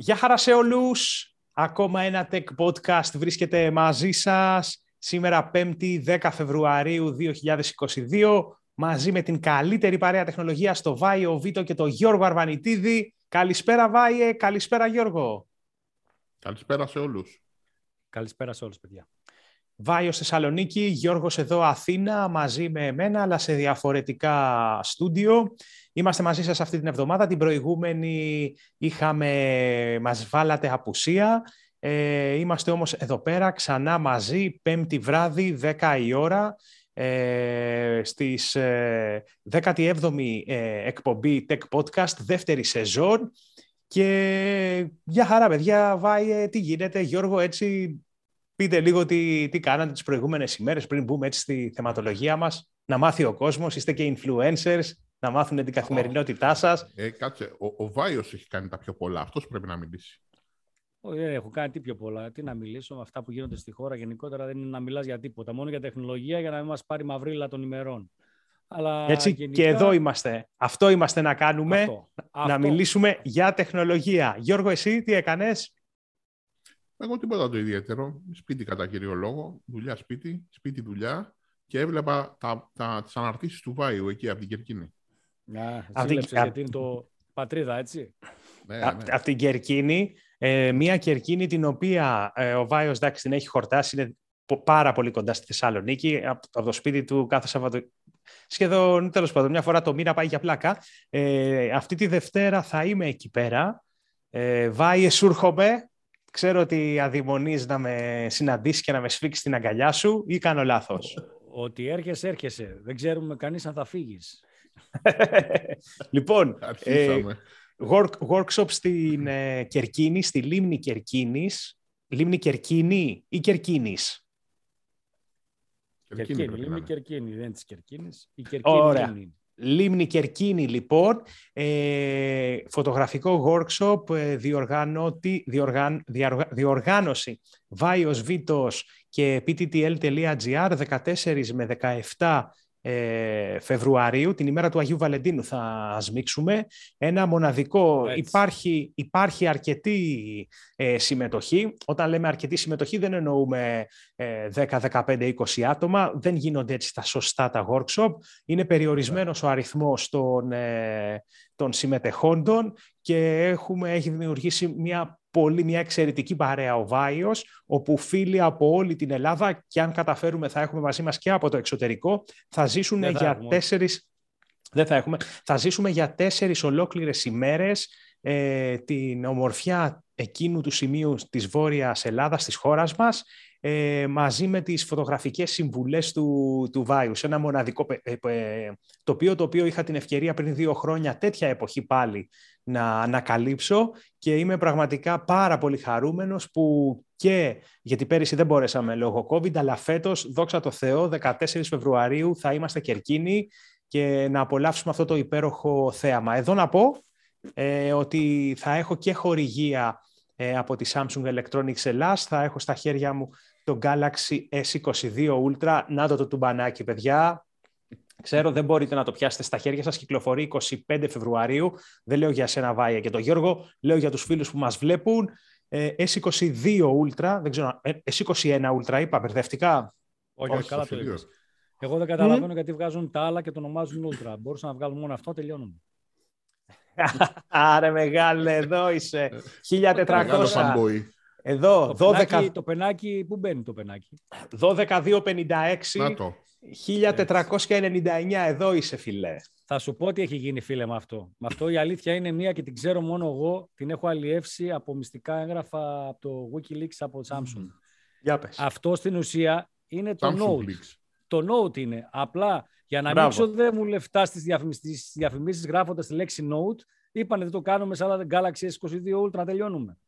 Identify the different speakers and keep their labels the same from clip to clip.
Speaker 1: Γεια χαρά σε όλους. Ακόμα ένα Tech Podcast βρίσκεται μαζί σας. Σήμερα 5η 10 Φεβρουαρίου 2022 μαζί με την καλύτερη παρέα τεχνολογία στο Βάιο Βίτο και το Γιώργο Αρβανιτίδη. Καλησπέρα Βάιε, καλησπέρα Γιώργο.
Speaker 2: Καλησπέρα σε όλους.
Speaker 3: Καλησπέρα σε όλους παιδιά.
Speaker 1: Βάιο Θεσσαλονίκη, Γιώργος εδώ Αθήνα, μαζί με εμένα, αλλά σε διαφορετικά στούντιο. Είμαστε μαζί σας αυτή την εβδομάδα. Την προηγούμενη είχαμε, μας βάλατε απουσία. Ε, είμαστε όμως εδώ πέρα ξανά μαζί, πέμπτη βράδυ, 10 η ώρα, ε, στις ε, 17η ε, εκπομπή Tech Podcast, δεύτερη σεζόν. Και για χαρά, παιδιά, Βάιε, τι γίνεται, Γιώργο, έτσι πείτε λίγο τι, τι κάνατε τις προηγούμενες ημέρες πριν μπούμε έτσι στη θεματολογία μας, να μάθει ο κόσμος, είστε και influencers, να μάθουν την καθημερινότητά σας.
Speaker 2: Ε, κάτσε, ο, ο Βάιος έχει κάνει τα πιο πολλά. Αυτός πρέπει να μιλήσει.
Speaker 3: Όχι, δεν έχω κάνει τι πιο πολλά. Τι να μιλήσω με αυτά που γίνονται στη χώρα. Γενικότερα δεν είναι να μιλάς για τίποτα. Μόνο για τεχνολογία για να μην μας πάρει μαυρίλα των ημερών.
Speaker 1: Αλλά Έτσι γενικά... και εδώ είμαστε. Αυτό είμαστε να κάνουμε. Να μιλήσουμε για τεχνολογία. Γιώργο, εσύ τι έκανες;
Speaker 2: Εγώ τίποτα το ιδιαίτερο. Σπίτι κατά κύριο λόγο. Δουλειά σπίτι, σπίτι δουλειά. Και έβλεπα τα, τα, τις αναρτήσεις του Βάιου εκεί από την Κερκίνη.
Speaker 3: Αυτή... γιατί είναι το πατρίδα, έτσι.
Speaker 1: Ναι, ναι. Από την Κερκίνη, ε, μια Κερκίνη την οποία ε, ο Βάιος εντάξει, την έχει χορτάσει, είναι πάρα πολύ κοντά στη Θεσσαλονίκη, από, το σπίτι του κάθε Σαββατο... Σχεδόν, τέλος πάντων, μια φορά το μήνα πάει για πλάκα. Ε, αυτή τη Δευτέρα θα είμαι εκεί πέρα. Ε, Βάιε, σούρχομαι. Ξέρω ότι αδειμονείς να με συναντήσεις και να με σφίξεις την αγκαλιά σου ή κάνω λάθος;
Speaker 3: Ότι έρχεσαι, έρχεσαι. Δεν ξέρουμε κανείς αν θα φύγεις.
Speaker 1: λοιπόν, ε, work, workshop στην ε, Κερκίνη, στη λίμνη Κερκίνης. Λίμνη Κερκίνη ή Κερκίνης;
Speaker 3: Κερκίνη, λίμνη Κερκίνη, δεν της Κερκίνης. Η Κερκίνη
Speaker 1: Ωραία. Λίμνη. Λίμνη Κερκίνη, λοιπόν, ε, φωτογραφικό workshop, ε, διοργανώτη, διοργαν, διοργάνωση Βάιος Βίτος και pttl.gr 14 με 17 ε, Φεβρουαρίου, την ημέρα του Αγίου Βαλεντίνου θα σμίξουμε. Ένα μοναδικό, υπάρχει, υπάρχει αρκετή ε, συμμετοχή. Όταν λέμε αρκετή συμμετοχή δεν εννοούμε ε, 10, 15, 20 άτομα. Δεν γίνονται έτσι τα σωστά τα workshop. Είναι περιορισμένος ο αριθμός των, ε, των συμμετεχόντων και έχουμε, έχει δημιουργήσει μια πολύ μια εξαιρετική παρέα ο Βάιος, όπου φίλοι από όλη την Ελλάδα και αν καταφέρουμε θα έχουμε μαζί μας και από το εξωτερικό, θα ζήσουν για τέσσερις... Δεν θα έχουμε. Θα ζήσουμε για τέσσερις ολόκληρες ημέρες ε, την ομορφιά εκείνου του σημείου της Βόρειας Ελλάδας, της χώρας μας, ε, μαζί με τις φωτογραφικές συμβουλές του, του Βάιου. Σε ένα μοναδικό ε, ε, τοπίο, το οποίο είχα την ευκαιρία πριν δύο χρόνια, τέτοια εποχή πάλι, να ανακαλύψω και είμαι πραγματικά πάρα πολύ χαρούμενος που και γιατί πέρυσι δεν μπορέσαμε λόγω COVID, αλλά φέτος, δόξα τω Θεώ, 14 Φεβρουαρίου θα είμαστε Κερκίνη και να απολαύσουμε αυτό το υπέροχο θέαμα. Εδώ να πω ε, ότι θα έχω και χορηγία ε, από τη Samsung Electronics Ελλάς, θα έχω στα χέρια μου το Galaxy S22 Ultra, να το το τουμπανάκι παιδιά, Ξέρω, δεν μπορείτε να το πιάσετε στα χέρια σας. Κυκλοφορεί 25 Φεβρουαρίου. Δεν λέω για σένα, Βάια και τον Γιώργο. Λέω για τους φίλους που μας βλέπουν. Ε, S22 Ultra, δεν ξέρω, ε, S21 Ultra είπα, μπερδευτικά.
Speaker 3: Όχι, Όχι καλά το είπες. Εγώ δεν καταλαβαίνω γιατί βγάζουν τα άλλα και το ονομάζουν Ultra. Μπορούσαν να βγάλουν μόνο αυτό, τελειώνουμε.
Speaker 1: Άρε μεγάλε, εδώ είσαι. 1400. Εδώ,
Speaker 3: το 12... Πενάκι, το πενάκι, πού μπαίνει το πενάκι;
Speaker 1: 12-256. 1499, εδώ είσαι φιλέ.
Speaker 3: Θα σου πω τι έχει γίνει φίλε με αυτό. Με αυτό η αλήθεια είναι μία και την ξέρω μόνο εγώ. Την έχω αλλιεύσει από μυστικά έγγραφα από το Wikileaks από Samsung.
Speaker 1: Για πες.
Speaker 3: Αυτό στην ουσία είναι το Note. Το Note είναι. Απλά για να μην ξοδεύουν λεφτά στις διαφημίσεις, διαφημίσεις γράφοντας τη λέξη Note, είπανε δεν το κάνουμε σαν Galaxy S22 Ultra να τελειώνουμε.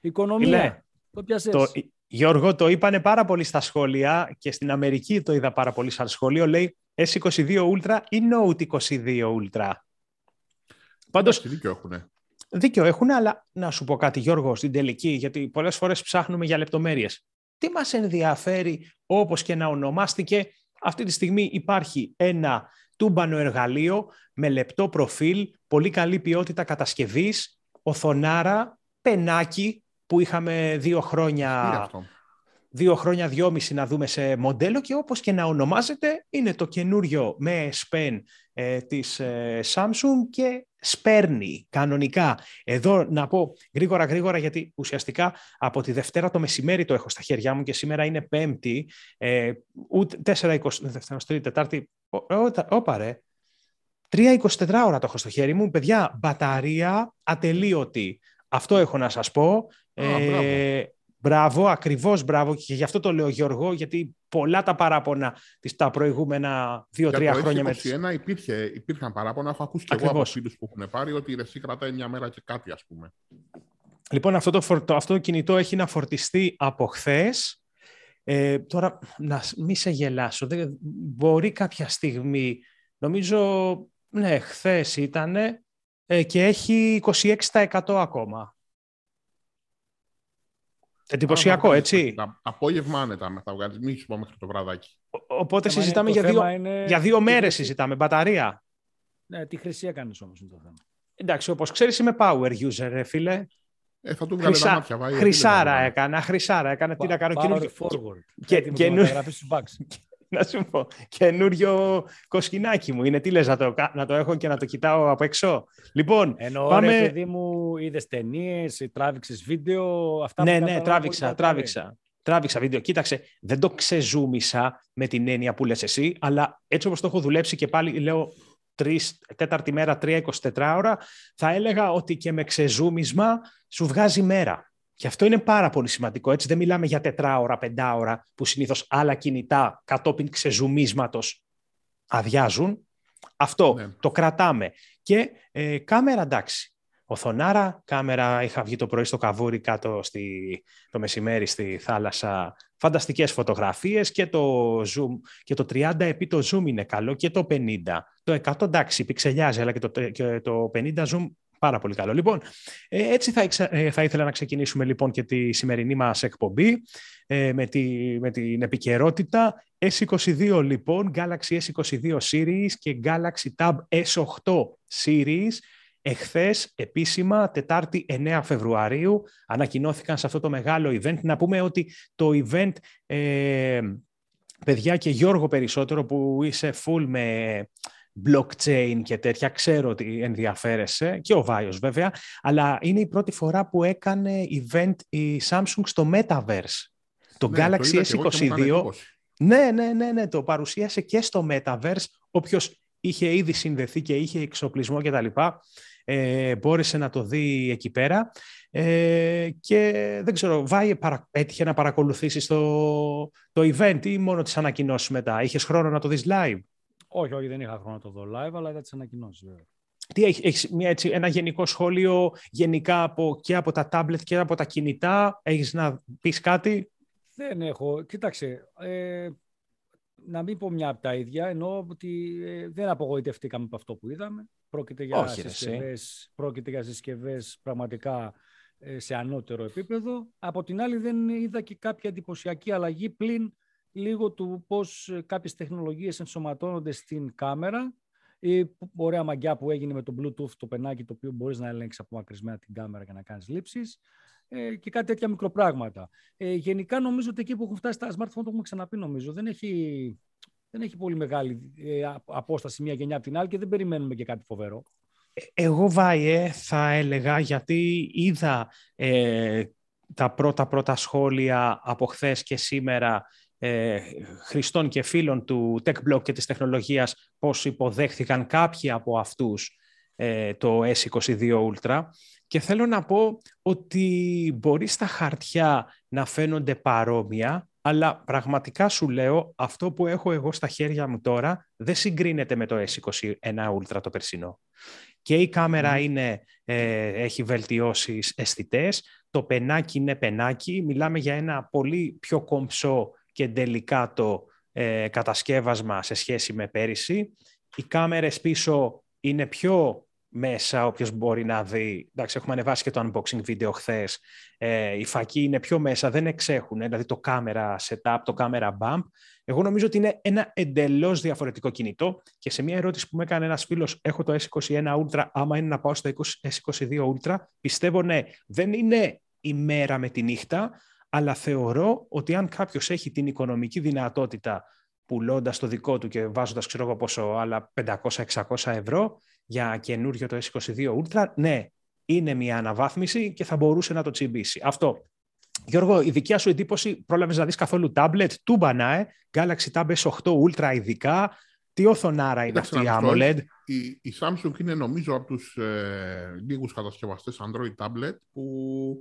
Speaker 3: Οικονομία. Το πιασες. Το,
Speaker 1: Γιώργο, το είπανε πάρα πολύ στα σχόλια και στην Αμερική το είδα πάρα πολύ σαν σχόλιο. Λέει S22 Ultra ή Note 22 Ultra;
Speaker 2: Πάντως, δίκιο έχουν.
Speaker 1: Δίκιο έχουν, αλλά να σου πω κάτι Γιώργο στην τελική, γιατί πολλές φορές ψάχνουμε για λεπτομέρειες. Τι μας ενδιαφέρει όπως και να ονομάστηκε, αυτή τη στιγμή υπάρχει ένα τούμπανο εργαλείο με λεπτό προφίλ, πολύ καλή ποιότητα κατασκευής, οθονάρα, πενάκι που είχαμε δύο χρόνια δύο χρόνια, δυόμιση να δούμε σε μοντέλο και όπως και να ονομάζεται είναι το καινούριο με SPEN ε, της ε, Samsung και σπέρνει κανονικά. Εδώ να πω γρήγορα γρήγορα γιατί ουσιαστικά από τη Δευτέρα το μεσημέρι το έχω στα χέρια μου και σήμερα είναι Πέμπτη, ε, ούτε 4, 20, Δευτέρα, Τετάρτη, όπα ρε, 3-24 ώρα το έχω στο χέρι μου. Παιδιά, μπαταρία ατελείωτη. Αυτό έχω να σας πω. Ε, Μπράβο, ακριβώς μπράβο. Και γι' αυτό το λέω Γιώργο, γιατί πολλά τα παράπονα τα προηγούμενα δύο-τρία χρόνια
Speaker 2: με τις... υπήρχε, υπήρχαν παράπονα. Έχω ακούσει και εγώ από φίλους που έχουν πάρει ότι η ρεσί κρατάει μια μέρα και κάτι, ας πούμε.
Speaker 1: Λοιπόν, αυτό το, αυτό το κινητό έχει να φορτιστεί από χθες. Ε, τώρα, να μη σε γελάσω. Δεν, μπορεί κάποια στιγμή, νομίζω, ναι, χθες ήταν ε, και έχει 26% ακόμα. Εντυπωσιακό, έτσι.
Speaker 2: Απόγευμα άνετα με θα βγάλεις. Μην σου πω μέχρι το βραδάκι.
Speaker 1: οπότε συζητάμε για δύο, είναι... για δύο μέρες συζητάμε. Μπαταρία.
Speaker 3: Ναι, τι χρυσή έκανες όμως είναι το θέμα.
Speaker 1: Εντάξει, όπως ξέρεις, είμαι power user, ρε, φίλε.
Speaker 2: Ε, θα του βγάλει Χρυσά... τα μάτια. Βάει,
Speaker 1: χρυσάρα έκανα, χρυσάρα έκανα. Τι να κάνω,
Speaker 3: Power forward. Και, και, και,
Speaker 1: να σου πω, καινούριο κοσκινάκι μου. Είναι τι λες, να το, να το έχω και να το κοιτάω από έξω; Λοιπόν,
Speaker 3: Εννοώ, πάμε... ρε παιδί μου, είδες ταινίες, τράβηξες βίντεο, αυτά
Speaker 1: Ναι, ναι, τράβηξα, τράβηξα. Τράβηξα βίντεο. Κοίταξε, δεν το ξεζούμισα με την έννοια που λες εσύ, αλλά έτσι όπως το έχω δουλέψει και πάλι λέω τρεις, τέταρτη μέρα, τρία 24 ώρα, θα έλεγα ότι και με ξεζούμισμα σου βγάζει μέρα. Και αυτό είναι πάρα πολύ σημαντικό. Έτσι δεν μιλάμε για τετράωρα, πεντάωρα που συνήθως άλλα κινητά κατόπιν ξεζουμίσματος αδειάζουν. Αυτό ναι. το κρατάμε. Και ε, κάμερα εντάξει. Οθονάρα, κάμερα, είχα βγει το πρωί στο καβούρι κάτω στη, το μεσημέρι στη θάλασσα. Φανταστικές φωτογραφίες και το zoom και το 30 επί το zoom είναι καλό και το 50. Το 100 εντάξει πιξελιάζει αλλά και το, και το 50 zoom Πάρα πολύ καλό. Λοιπόν, ε, έτσι θα, ε, θα ήθελα να ξεκινήσουμε λοιπόν και τη σημερινή μας εκπομπή ε, με, τη, με την επικαιρότητα. S22 λοιπόν, Galaxy S22 Series και Galaxy Tab S8 Series Εχθές, επίσημα, Τετάρτη 9 Φεβρουαρίου, ανακοινώθηκαν σε αυτό το μεγάλο event. Να πούμε ότι το event, ε, παιδιά και Γιώργο περισσότερο, που είσαι full με blockchain και τέτοια, ξέρω ότι ενδιαφέρεσαι και ο Βάιος βέβαια, αλλά είναι η πρώτη φορά που έκανε event η Samsung στο Metaverse. Το ναι, Galaxy S22, ναι, ναι, ναι, ναι, το παρουσίασε και στο Metaverse, όποιος είχε ήδη συνδεθεί και είχε εξοπλισμό κτλ. Ε, μπόρεσε να το δει εκεί πέρα ε, και δεν ξέρω, Βάιε έτυχε να παρακολουθήσεις το, το event ή μόνο τις ανακοινώσεις μετά; Είχες χρόνο να το δεις live;
Speaker 3: Όχι, όχι, δεν είχα χρόνο να το δω live, αλλά είδα τις ανακοινώσει.
Speaker 1: Τι έχει, έχεις μια, έτσι, ένα γενικό σχόλιο γενικά από, και από τα τάμπλετ και από τα κινητά; Έχεις να πεις κάτι;
Speaker 3: Δεν έχω. Κοίταξε, ε, να μην πω μια από τα ίδια, ενώ ότι ε, δεν απογοητευτήκαμε από αυτό που είδαμε. Πρόκειται για Όχι, συσκευές, πρόκειται για συσκευές πραγματικά ε, σε ανώτερο επίπεδο. Από την άλλη δεν είδα και κάποια εντυπωσιακή αλλαγή πλην λίγο του πώς ε, κάποιες τεχνολογίες ενσωματώνονται στην κάμερα η ωραία μαγιά που έγινε με το Bluetooth, το πενάκι το οποίο μπορείς να ελέγξεις απομακρυσμένα την κάμερα για να κάνεις λήψεις ε, και κάτι τέτοια μικροπράγματα. Ε, γενικά νομίζω ότι εκεί που έχουν φτάσει τα smartphone, το έχουμε ξαναπεί νομίζω, δεν έχει, δεν έχει πολύ μεγάλη ε, απόσταση μια γενιά από την άλλη και δεν περιμένουμε και κάτι φοβερό.
Speaker 1: Ε, εγώ Βάιε θα έλεγα γιατί είδα ε, τα πρώτα πρώτα σχόλια από χθες και σήμερα ε, χρηστών και φίλων του TechBlock και της τεχνολογίας πώς υποδέχθηκαν κάποιοι από αυτούς ε, το S22 Ultra. Και θέλω να πω ότι μπορεί στα χαρτιά να φαίνονται παρόμοια αλλά πραγματικά σου λέω αυτό που έχω εγώ στα χέρια μου τώρα δεν συγκρίνεται με το S21 Ultra το περσινό. Και η κάμερα είναι, ε, έχει βελτιώσεις αισθητές, το πενάκι είναι πενάκι, μιλάμε για ένα πολύ πιο κομψό και τελικά το ε, κατασκεύασμα σε σχέση με πέρυσι. Οι κάμερες πίσω είναι πιο μέσα, όποιος μπορεί να δει. Εντάξει, έχουμε ανεβάσει και το unboxing βίντεο χθες. Ε, η φακή είναι πιο μέσα, δεν εξέχουν, δηλαδή το κάμερα setup, το κάμερα bump. Εγώ νομίζω ότι είναι ένα εντελώς διαφορετικό κινητό και σε μια ερώτηση που με έκανε ένας φίλος, έχω το S21 Ultra, άμα είναι να πάω στο S22 Ultra, πιστεύω ναι, δεν είναι η μέρα με τη νύχτα, αλλά θεωρώ ότι αν κάποιος έχει την οικονομική δυνατότητα πουλώντας το δικό του και βάζοντας ξέρω εγώ πόσο άλλα 500-600 ευρώ για καινούριο το S22 Ultra, ναι, είναι μια αναβάθμιση και θα μπορούσε να το τσιμπήσει. Αυτό. Γιώργο, η δικιά σου εντύπωση, πρόλαβες να δεις καθόλου tablet, τούμπανα, ε, Galaxy Tab S8 Ultra ειδικά, τι οθονάρα είναι αυτή η AMOLED;
Speaker 2: Η, η Samsung είναι νομίζω από τους ε, λίγους κατασκευαστές Android tablet που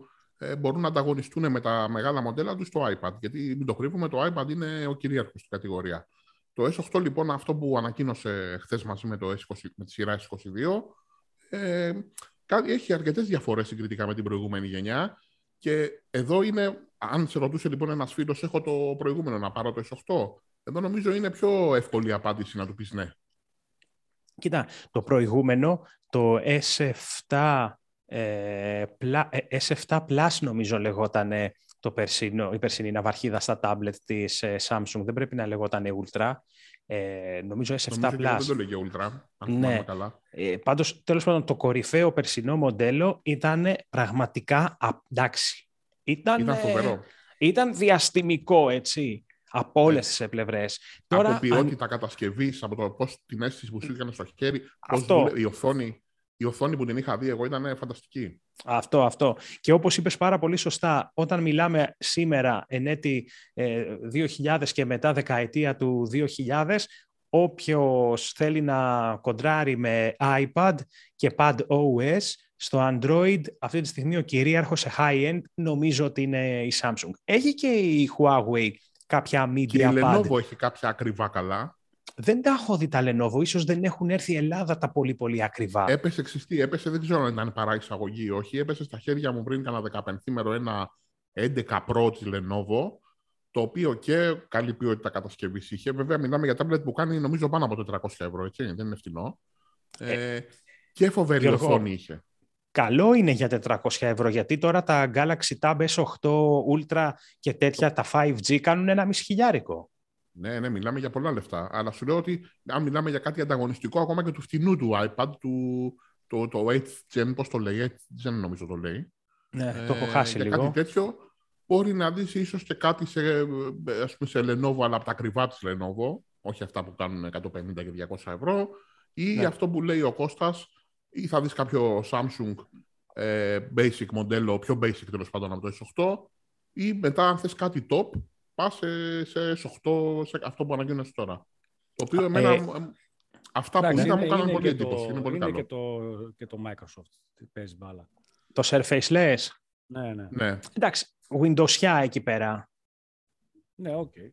Speaker 2: ε, μπορούν να ανταγωνιστούν με τα μεγάλα μοντέλα τους στο iPad. Γιατί μην το κρύβουμε, το iPad είναι ο κυρίαρχος στην κατηγορία. Το S8 λοιπόν, αυτό που ανακοίνωσε χθες μαζί με, το S20, με τη σειρά S22, ε, έχει αρκετές διαφορές συγκριτικά με την προηγούμενη γενιά. Και εδώ είναι, αν σε ρωτούσε λοιπόν ένας φίλος, έχω το προηγούμενο να πάρω το S8. Εδώ νομίζω είναι πιο εύκολη η απάντηση να του πεις ναι.
Speaker 1: Κοίτα, το προηγούμενο, το S7 ε, S7 Plus νομίζω λεγόταν το περσινό, η περσινή ναυαρχίδα στα τάμπλετ της ε, Samsung. Δεν πρέπει να λεγόταν Ultra. Ε, νομίζω S7 νομίζω Plus.
Speaker 2: Δεν το λέγε Ultra, αν
Speaker 1: ναι.
Speaker 2: καλά.
Speaker 1: Ε, πάντως, τέλος πάντων, το κορυφαίο περσινό μοντέλο ήταν πραγματικά εντάξει.
Speaker 2: Ήταν, ήταν φοβερό.
Speaker 1: ήταν διαστημικό, έτσι από όλες τις πλευρέ.
Speaker 2: Από ποιότητα αν... κατασκευής, από το πώς την αίσθηση που σου έκανε στο χέρι, πώς η οθόνη η οθόνη που την είχα δει εγώ ήταν φανταστική.
Speaker 1: Αυτό, αυτό. Και όπως είπες πάρα πολύ σωστά, όταν μιλάμε σήμερα εν έτη 2000 ε, και μετά δεκαετία του 2000, όποιος θέλει να κοντράρει με iPad και Pad OS, στο Android αυτή τη στιγμή ο κυρίαρχος σε high-end νομίζω ότι είναι η Samsung. Έχει και η Huawei κάποια media και
Speaker 2: η Lenovo έχει κάποια ακριβά καλά.
Speaker 1: Δεν τα έχω δει τα Lenovo. Ίσως δεν έχουν έρθει η Ελλάδα τα πολύ πολύ ακριβά.
Speaker 2: Έπεσε ξυστή. Έπεσε, δεν ξέρω αν ήταν παρά εισαγωγή ή όχι. Έπεσε στα χέρια μου πριν κάνα 15 μέρο ένα 11 Pro της Lenovo, το οποίο και καλή ποιότητα κατασκευής είχε. Βέβαια, μιλάμε για τάμπλετ που κάνει νομίζω πάνω από 400 ευρώ, έτσι. Δεν είναι φθηνό. Ε, ε, και φοβερή οθόνη είχε.
Speaker 1: Καλό είναι για 400 ευρώ, γιατί τώρα τα Galaxy Tab S8 Ultra και τέτοια, τα 5G, κάνουν ένα μισή χιλιάρικο.
Speaker 2: Ναι, ναι, μιλάμε για πολλά λεφτά. Αλλά σου λέω ότι αν μιλάμε για κάτι ανταγωνιστικό ακόμα και του φτηνού του iPad, του, το, το 8 Gen, πώς το λέει, 8 Gen νομίζω το λέει.
Speaker 1: Ναι, ε, το έχω χάσει
Speaker 2: για
Speaker 1: λίγο.
Speaker 2: Κάτι τέτοιο μπορεί να δεις ίσως και κάτι σε, ας πούμε, σε Lenovo, αλλά από τα ακριβά της Lenovo, όχι αυτά που κάνουν 150 και 200 ευρώ, ή ναι. αυτό που λέει ο Κώστας, ή θα δεις κάποιο Samsung ε, basic μοντέλο, πιο basic τέλος πάντων από το S8, ή μετά αν θες κάτι top, πας σε, σε 8, σε αυτό που ανακοίνωσε τώρα. Το οποίο ε, εμένα, αυτά που είδα μου κάναν πολύ εντύπωση. Είναι, πολύ
Speaker 3: είναι
Speaker 2: καλό.
Speaker 3: Και, το, και το Microsoft παίζει μπάλα.
Speaker 1: Το Surface λες;
Speaker 3: Ναι, ναι.
Speaker 2: ναι.
Speaker 1: Εντάξει, Windows εκεί πέρα.
Speaker 3: Ναι, OK. Okay.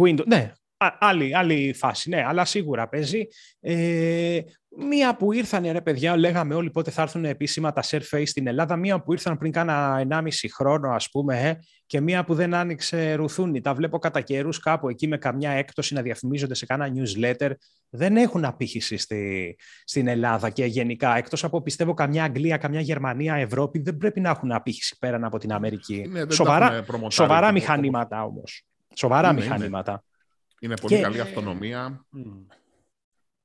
Speaker 1: Windows, ναι, άλλη, άλλη φάση, ναι, αλλά σίγουρα παίζει. Ε, μία που ήρθαν, ρε παιδιά, λέγαμε όλοι πότε θα έρθουν επίσημα τα Surface στην Ελλάδα, μία που ήρθαν πριν κάνα 1,5 χρόνο, ας πούμε, ε, και μία που δεν άνοιξε ρουθούνη. Τα βλέπω κατά καιρούς κάπου εκεί με καμιά έκπτωση να διαφημίζονται σε κάνα newsletter. Δεν έχουν απήχηση στη, στην Ελλάδα και γενικά, εκτός από πιστεύω καμιά Αγγλία, καμιά Γερμανία, Ευρώπη, δεν πρέπει να έχουν απήχηση πέραν από την Αμερική.
Speaker 2: Ναι,
Speaker 1: σοβαρά σοβαρά μηχανήματα όμως. Σοβαρά μηχανήματα.
Speaker 2: Είναι πολύ καλή αυτονομία.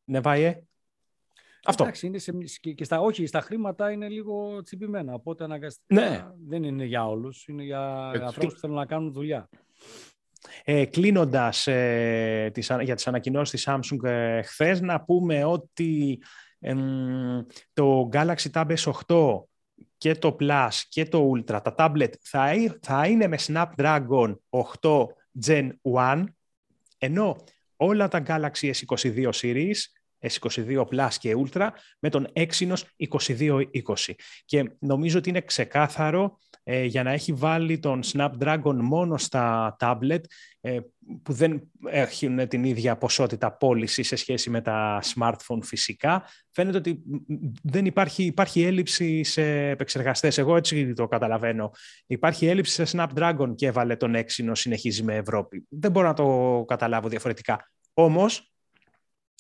Speaker 1: Ναι, Βάιε. Αυτό.
Speaker 3: Εντάξει, είναι σε, και στα, όχι, στα χρήματα είναι λίγο τσιμπημένα. Οπότε αναγκαστικά
Speaker 1: ναι.
Speaker 3: δεν είναι για όλους. Είναι για ανθρώπους που θέλουν να κάνουν δουλειά.
Speaker 1: Ε, Κλείνοντας ε, για τις ανακοινώσεις της Samsung ε, χθες, να πούμε ότι το Galaxy Tab S8 και το Plus και το Ultra, τα tablet, θα, θα είναι με Snapdragon 8 Gen 1 ενώ όλα τα Galaxy S22 Series, S22 Plus και Ultra, με τον Exynos 2220. Και νομίζω ότι είναι ξεκάθαρο ε, για να έχει βάλει τον Snapdragon μόνο στα tablet, ε, που δεν έχουν την ίδια ποσότητα πώληση σε σχέση με τα smartphone φυσικά. Φαίνεται ότι δεν υπάρχει, υπάρχει έλλειψη σε επεξεργαστές. Εγώ έτσι το καταλαβαίνω. Υπάρχει έλλειψη σε Snapdragon και έβαλε τον έξινο συνεχίζει με Ευρώπη. Δεν μπορώ να το καταλάβω διαφορετικά. Όμως,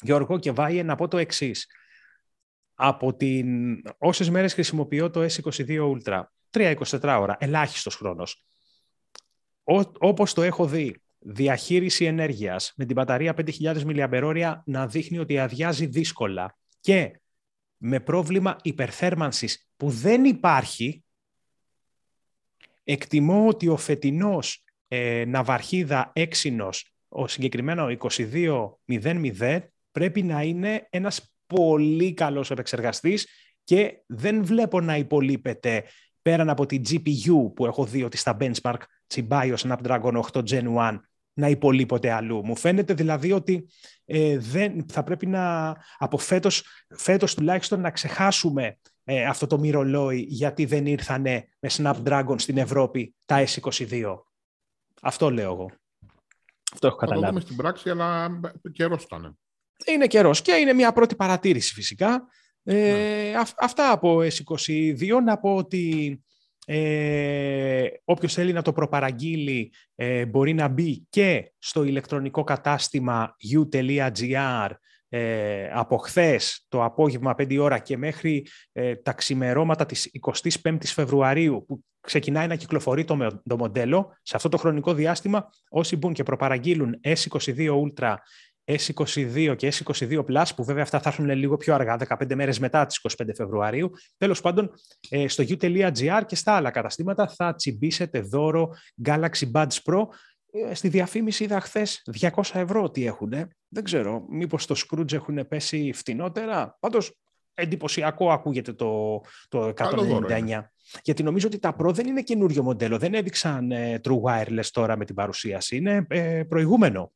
Speaker 1: Γιώργο και Βάιε, να πω το εξής. από την... όσες μέρες χρησιμοποιώ το S22 Ultra; 3-24 ώρα, ελάχιστος χρόνος. Ό, όπως το έχω δει, διαχείριση ενέργειας με την μπαταρία 5.000 mAh να δείχνει ότι αδειάζει δύσκολα και με πρόβλημα υπερθέρμανσης που δεν υπάρχει, εκτιμώ ότι ο φετινός ε, ναυαρχίδα έξινος, ο συγκεκριμένο 22.00, πρέπει να είναι ένας πολύ καλός επεξεργαστής και δεν βλέπω να υπολείπεται πέραν από την GPU που έχω δει ότι στα benchmark τσιμπάει ο Snapdragon 8 Gen 1 να υπολείπονται αλλού. Μου φαίνεται δηλαδή ότι ε, δεν, θα πρέπει να από φέτος, φέτος τουλάχιστον να ξεχάσουμε ε, αυτό το μυρολόι γιατί δεν ήρθανε με Snapdragon στην Ευρώπη τα S22. Αυτό λέω εγώ. Αυτό έχω καταλάβει. Θα το
Speaker 2: δούμε στην πράξη, αλλά καιρός ήταν.
Speaker 1: Είναι καιρός και είναι μια πρώτη παρατήρηση φυσικά. Ε, ναι. αυτά από S22 να πω ότι ε, όποιος θέλει να το προπαραγγείλει ε, μπορεί να μπει και στο ηλεκτρονικό κατάστημα u.gr ε, από χθες το απόγευμα 5 ώρα και μέχρι ε, τα ξημερώματα της 25ης Φεβρουαρίου που ξεκινάει να κυκλοφορεί το, το μοντέλο, σε αυτό το χρονικό διάστημα όσοι μπουν και προπαραγγείλουν S22 Ultra S22 και S22 Plus, που βέβαια αυτά θα έρθουν λίγο πιο αργά, 15 μέρες μετά τις 25 Φεβρουαρίου. Τέλος πάντων, ε, στο u.gr και στα άλλα καταστήματα θα τσιμπήσετε δώρο Galaxy Buds Pro. Ε, στη διαφήμιση είδα χθες 200 ευρώ ότι έχουν. Δεν ξέρω, μήπως το Scrooge έχουν πέσει φτηνότερα. Πάντως, εντυπωσιακό ακούγεται το, το 199. Γιατί νομίζω ότι τα Pro δεν είναι καινούριο μοντέλο. Δεν έδειξαν ε, True Wireless τώρα με την παρουσίαση. Είναι ε, προηγούμενο.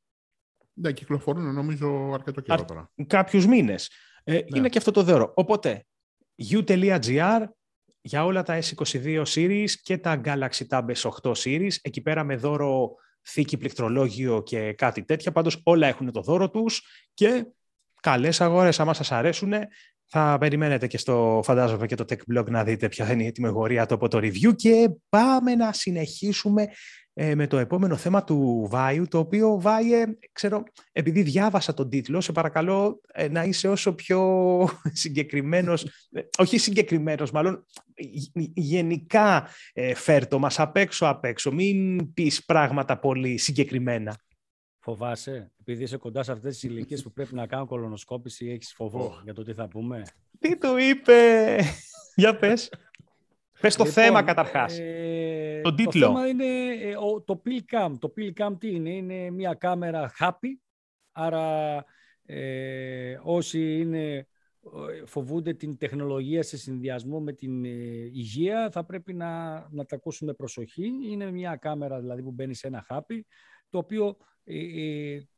Speaker 2: Ναι, κυκλοφορούν νομίζω αρκετό καιρό τώρα.
Speaker 1: Κάποιους μήνες. Ε, ναι. Είναι και αυτό το δώρο. Οπότε, u.gr για όλα τα S22 series και τα Galaxy Tab S8 series. Εκεί πέρα με δώρο θήκη πληκτρολόγιο και κάτι τέτοια. Πάντως όλα έχουν το δώρο τους και καλές αγορές. Άμα σας αρέσουν, θα περιμένετε και στο, φαντάζομαι και το Tech Blog να δείτε ποια είναι η τιμογορία του από το review και πάμε να συνεχίσουμε ε, με το επόμενο θέμα του Βάιου, το οποίο Βάιε, ξέρω, επειδή διάβασα τον τίτλο, σε παρακαλώ ε, να είσαι όσο πιο συγκεκριμένος, ε, όχι συγκεκριμένος, μάλλον γενικά ε, φέρτο μας απ' έξω απ' έξω, μην πεις πράγματα πολύ συγκεκριμένα.
Speaker 3: Φοβάσαι, επειδή είσαι κοντά σε αυτές τις ηλικίες που πρέπει να κάνω κολονοσκόπηση, έχεις φοβό για το τι θα πούμε;
Speaker 1: Τι του είπε, για πες. Πες το λοιπόν, θέμα καταρχάς. Ε, το τίτλο.
Speaker 3: Το θέμα είναι ε, το PillCam. Το PillCam τι είναι; Είναι μια κάμερα happy. Άρα ε, όσοι είναι, ε, φοβούνται την τεχνολογία σε συνδυασμό με την υγεία θα πρέπει να, να τα ακούσουν με προσοχή. Είναι μια κάμερα δηλαδή που μπαίνει σε ένα happy το οποίο...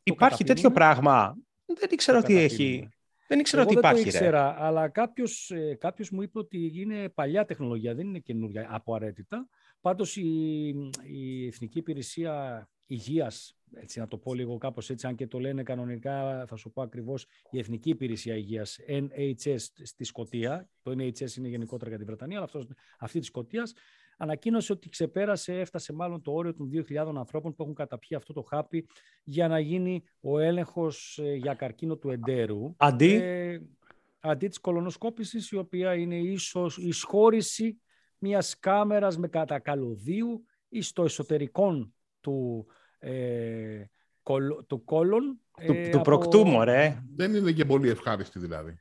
Speaker 1: Υπάρχει τέτοιο πράγμα; Δεν ήξερα ότι έχει. Δεν ήξερα
Speaker 3: Εγώ
Speaker 1: ότι
Speaker 3: δεν
Speaker 1: υπάρχει.
Speaker 3: Δεν το ήξερα, αλλά κάποιος ε, κάποιος μου είπε ότι είναι παλιά τεχνολογία, δεν είναι καινούργια απαραίτητα. Πάντως η, η Εθνική Υπηρεσία Υγείας, έτσι να το πω λίγο κάπως έτσι, αν και το λένε κανονικά, θα σου πω ακριβώς, η Εθνική Υπηρεσία Υγείας, NHS στη Σκωτία, το NHS είναι γενικότερα για την Βρετανία, αλλά αυτός, αυτή της Σκωτίας, ανακοίνωσε ότι ξεπέρασε, έφτασε μάλλον το όριο των 2.000 ανθρώπων που έχουν καταπιεί αυτό το χάπι για να γίνει ο έλεγχος ε, για καρκίνο του εντέρου.
Speaker 1: Αντί; Ε,
Speaker 3: αντί της κολονοσκόπησης, η οποία είναι ίσως η εισχώρηση μιας κάμερας με κατακαλωδίου ή στο εσωτερικό του, ε, του κόλων.
Speaker 1: Του, ε, του προκτού, μωρέ.
Speaker 2: Δεν είναι και πολύ ευχάριστη δηλαδή.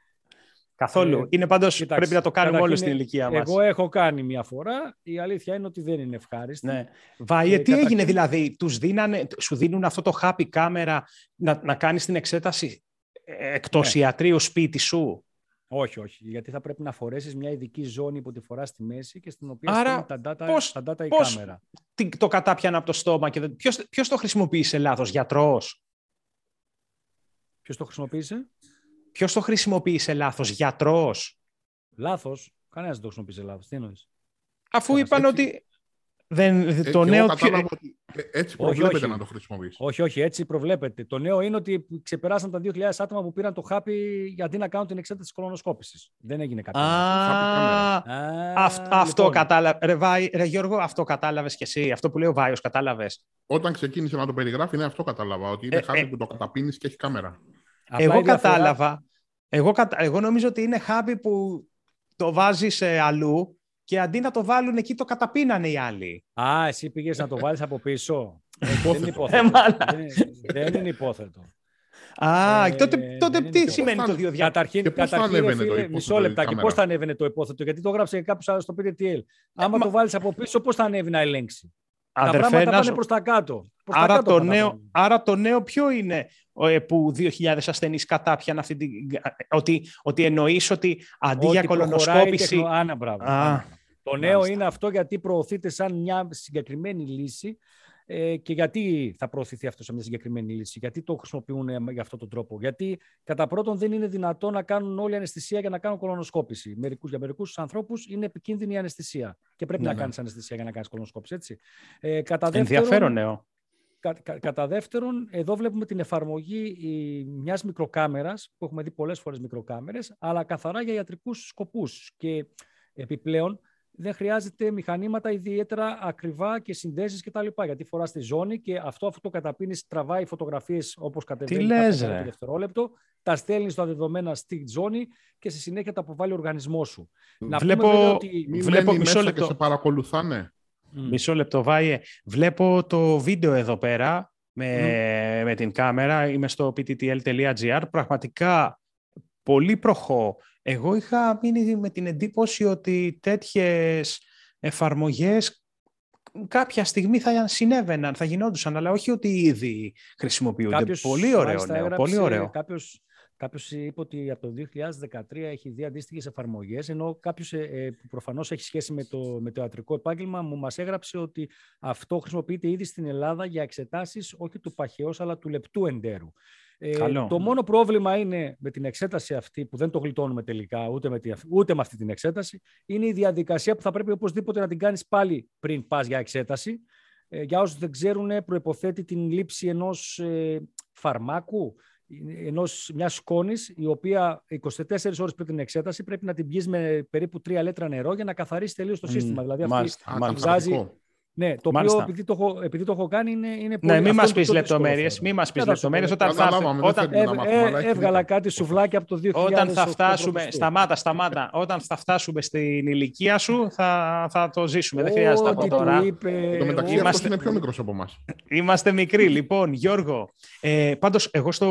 Speaker 1: Καθόλου. Ε, είναι πάντως, πρέπει να το κάνουμε όλοι στην ηλικία μας.
Speaker 3: Εγώ έχω κάνει μια φορά. Η αλήθεια είναι ότι δεν είναι ευχάριστη.
Speaker 1: Ναι. Βάιε, ε, τι έγινε δηλαδή. Τους δίνανε, σου δίνουν αυτό το happy κάμερα να, να κάνεις την εξέταση ε, εκτός ναι. ιατρίου σπίτι σου;
Speaker 3: Όχι, όχι. Γιατί θα πρέπει να φορέσεις μια ειδική ζώνη που τη φοράς στη μέση και στην οποία Άρα, τα data, πώς, τα data πώς η κάμερα.
Speaker 1: το κατάπιανε από το στόμα και ποιος, ποιος το χρησιμοποίησε λάθος, γιατρός;
Speaker 3: Ποιος το χρησιμοποίησε;
Speaker 1: Ποιος το χρησιμοποίησε λάθος, γιατρός;
Speaker 3: Λάθος. Κανένας δεν το χρησιμοποίησε λάθος. Τι εννοείς;
Speaker 1: Αφού είπαν ότι. Δεν, ε, το νέο.
Speaker 2: Κατάλαβα ότι ε, έτσι προβλέπεται όχι, όχι. να το χρησιμοποιήσει.
Speaker 3: Όχι, όχι, έτσι προβλέπεται. Το νέο είναι ότι ξεπεράσαν τα 2.000 άτομα που πήραν το χάπι γιατί να κάνουν την εξέταση της κολονοσκόπησης. Δεν έγινε κάτι.
Speaker 1: Αυτό λοιπόν. κατάλαβε. Ρε, ρε Γιώργο, αυτό κατάλαβες κι εσύ. Αυτό που λέει ο Βάιος, κατάλαβες.
Speaker 2: Όταν ξεκίνησε να το περιγράφει, ναι, αυτό κατάλαβα. Ότι είναι ε, χάπι που το καταπίνεις και έχει κάμερα.
Speaker 1: Εγώ κατάλαβα. Εγώ, εγώ νομίζω ότι είναι χάπι που το βάζεις αλλού και αντί να το βάλουν εκεί το καταπίνανε οι άλλοι.
Speaker 3: Α, εσύ πήγες να το βάλεις από πίσω. δεν είναι υπόθετο. δεν, δεν είναι υπόθετο.
Speaker 1: Α, ε, τότε, τότε τι σημαίνει το δύο
Speaker 3: Καταρχήν, καταρχήν φίλε, μισό λεπτάκι. Πώς θα ανέβαινε το υπόθετο, γιατί το έγραψε κάποιος άλλος στο PTTL. Άμα το βάλεις από πίσω, πώς θα ανέβει να ελέγξει; Τα πράγματα πάνε προς τα κάτω.
Speaker 1: άρα, το νέο, άρα το νέο ποιο είναι ε, που 2.000 ασθενείς κατάπιαν αυτή την. Ότι, ότι εννοείς ότι αντί για κολονοσκόπηση.
Speaker 3: Το νέο είναι αυτό γιατί προωθείται σαν μια συγκεκριμένη λύση ε, και γιατί θα προωθηθεί αυτό σε μια συγκεκριμένη λύση, γιατί το χρησιμοποιούν ε, για αυτόν τον τρόπο. Γιατί κατά πρώτον δεν είναι δυνατό να κάνουν όλη αναισθησία για να κάνουν κολονοσκόπηση. Μερικούς, για μερικούς ανθρώπους είναι επικίνδυνη η αναισθησία και πρέπει ναι, να ναι. κάνεις αναισθησία για να κάνεις κολονοσκόπηση. Έτσι. Ε, κατά δεύτερον,
Speaker 1: Ενδιαφέρον νέο.
Speaker 3: Κα, κατά δεύτερον, εδώ βλέπουμε την εφαρμογή μιας μικροκάμερας, που έχουμε δει πολλές φορές μικροκάμερες, αλλά καθαρά για ιατρικούς σκοπούς. Και επιπλέον, δεν χρειάζεται μηχανήματα ιδιαίτερα ακριβά και συνδέσεις κτλ. Γιατί φοράς στη ζώνη και αυτό αφού το καταπίνεις, τραβάει φωτογραφίες όπως κατεβαίνει
Speaker 1: το
Speaker 3: δευτερόλεπτο, τα στέλνεις στα δεδομένα στη ζώνη και στη συνέχεια τα αποβάλλει ο οργανισμός σου.
Speaker 2: Βλέπω, Να ότι... βλέπω μισό λεπτό. Και σε παρακολουθάνε.
Speaker 1: Μισό λεπτό, Βάιε. Βλέπω το βίντεο εδώ πέρα με, με την κάμερα. Είμαι στο pttl.gr. Πραγματικά πολύ προχώ εγώ είχα μείνει με την εντύπωση ότι τέτοιες εφαρμογές κάποια στιγμή θα συνέβαιναν, θα γινόντουσαν, αλλά όχι ότι ήδη χρησιμοποιούνται. Κάποιος, πολύ ωραίο, νέο, πολύ ωραίο.
Speaker 3: Κάποιος, κάποιος είπε ότι από το 2013 έχει δει αντίστοιχες εφαρμογές, ενώ κάποιος ε, ε, που προφανώς έχει σχέση με το, με το ιατρικό επάγγελμα μου μας έγραψε ότι αυτό χρησιμοποιείται ήδη στην Ελλάδα για εξετάσεις όχι του παχαιός αλλά του λεπτού εντέρου. Ε, το μόνο πρόβλημα είναι με την εξέταση αυτή, που δεν το γλιτώνουμε τελικά ούτε με, τη, ούτε με αυτή την εξέταση, είναι η διαδικασία που θα πρέπει οπωσδήποτε να την κάνεις πάλι πριν πας για εξέταση. Ε, για όσους δεν ξέρουν, προϋποθέτει την λήψη ενός ε, φαρμάκου, ενός, μιας σκόνης, η οποία 24 ώρες πριν την εξέταση πρέπει να την πιείς με περίπου 3 λίτρα νερό για να καθαρίσει τελείως το σύστημα. Mm, δηλαδή αυτή ναι, το οποίο επειδή το, έχω, επειδή το έχω κάνει είναι, είναι
Speaker 1: ναι, πολύ... Ναι, μην μας πεις λεπτομέρειες, μην μας πεις λεπτομέρειες. Όταν θα,
Speaker 3: όταν, ε, ε, έβγαλα κάτι σουβλάκι από το 2000.
Speaker 1: Όταν θα φτάσουμε, σταμάτα, σταμάτα, όταν θα φτάσουμε στην ηλικία σου θα, θα το ζήσουμε, δεν χρειάζεται από τώρα.
Speaker 2: Είπε, το μεταξύ είμαστε, είναι πιο μικρός από εμάς.
Speaker 1: Είμαστε μικροί, λοιπόν, Γιώργο. Ε, πάντως, εγώ στο,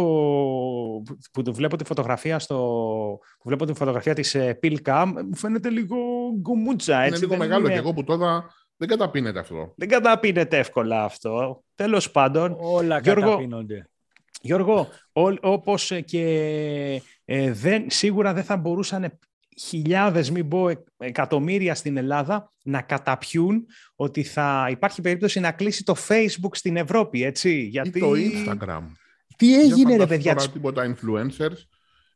Speaker 1: που βλέπω τη φωτογραφία, στο, που βλέπω τη φωτογραφία της Pilcam, μου φαίνεται λίγο γκουμούτσα.
Speaker 2: Είναι λίγο μεγάλο και εγώ που τώρα δεν καταπίνεται αυτό.
Speaker 1: Δεν καταπίνεται εύκολα αυτό. Τέλος πάντων.
Speaker 3: Όλα Γιώργο, καταπίνονται.
Speaker 1: Γιώργο, ό, όπως και ε, δεν, σίγουρα δεν θα μπορούσαν χιλιάδες, μην πω εκατομμύρια στην Ελλάδα, να καταπιούν ότι θα υπάρχει περίπτωση να κλείσει το Facebook στην Ευρώπη, έτσι. Γιατί...
Speaker 2: Ή το Instagram.
Speaker 1: Τι έγινε, ρε παιδιά.
Speaker 2: Δεν τίποτα influencers.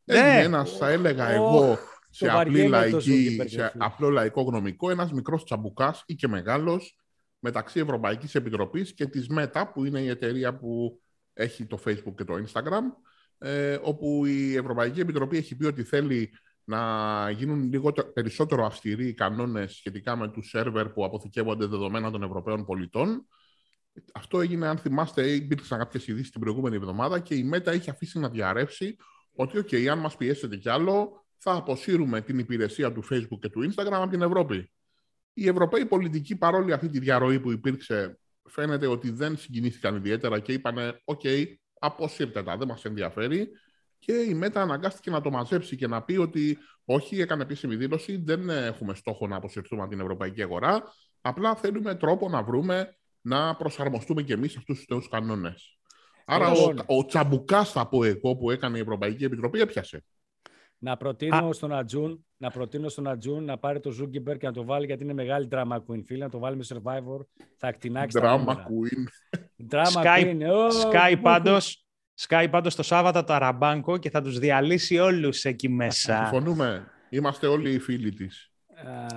Speaker 2: Ναι. Έγινε ένας, θα έλεγα εγώ, σε, απλή λαϊκή, σε απλό λαϊκό γνωμικό ένας μικρός τσαμπουκάς ή και μεγάλος μεταξύ Ευρωπαϊκής Επιτροπής και της ΜΕΤΑ που είναι η εταιρεία που έχει το Facebook και το Instagram ε, όπου η Ευρωπαϊκή Επιτροπή έχει πει ότι θέλει να γίνουν λίγο περισσότερο αυστηροί οι κανόνες σχετικά με τους σερβερ που αποθηκεύονται δεδομένα των Ευρωπαίων πολιτών. Αυτό έγινε, αν θυμάστε, υπήρξαν κάποιες ειδήσεις την προηγούμενη εβδομάδα και η ΜΕΤΑ έχει αφήσει να διαρρεύσει ότι, OK, αν μας πιέσετε κι άλλο, θα αποσύρουμε την υπηρεσία του Facebook και του Instagram από την Ευρώπη. Οι Ευρωπαίοι πολιτικοί, παρόλη αυτή τη διαρροή που υπήρξε, φαίνεται ότι δεν συγκινήθηκαν ιδιαίτερα και είπανε «ΟΚ, αποσύρτε τα, δεν μας ενδιαφέρει». Και η Meta αναγκάστηκε να το μαζέψει και να πει ότι όχι, έκανε επίσημη δήλωση, δεν έχουμε στόχο να αποσυρθούμε από την ευρωπαϊκή αγορά, απλά θέλουμε τρόπο να βρούμε να προσαρμοστούμε κι εμείς αυτούς τους νέους κανόνες. Άρα ο, ο τσαμπουκάς, θα πω εγώ, που έκανε η Ευρωπαϊκή Επιτροπή, έπιασε.
Speaker 3: Να προτείνω, στον Ατζούν, να προτείνω στον Ατζούν να πάρει το Ζούκερμπεργκ και να το βάλει γιατί είναι μεγάλη drama queen. Φίλε, να το βάλει με Survivor. Θα ακτινάξει
Speaker 2: drama τα queen.
Speaker 3: Drama Sky, queen. Oh,
Speaker 1: Sky, πάντως, Sky πάντως το Σάββατο το Αραμπάνκο και θα τους διαλύσει όλους εκεί μέσα.
Speaker 2: Συμφωνούμε. Είμαστε όλοι οι φίλοι της.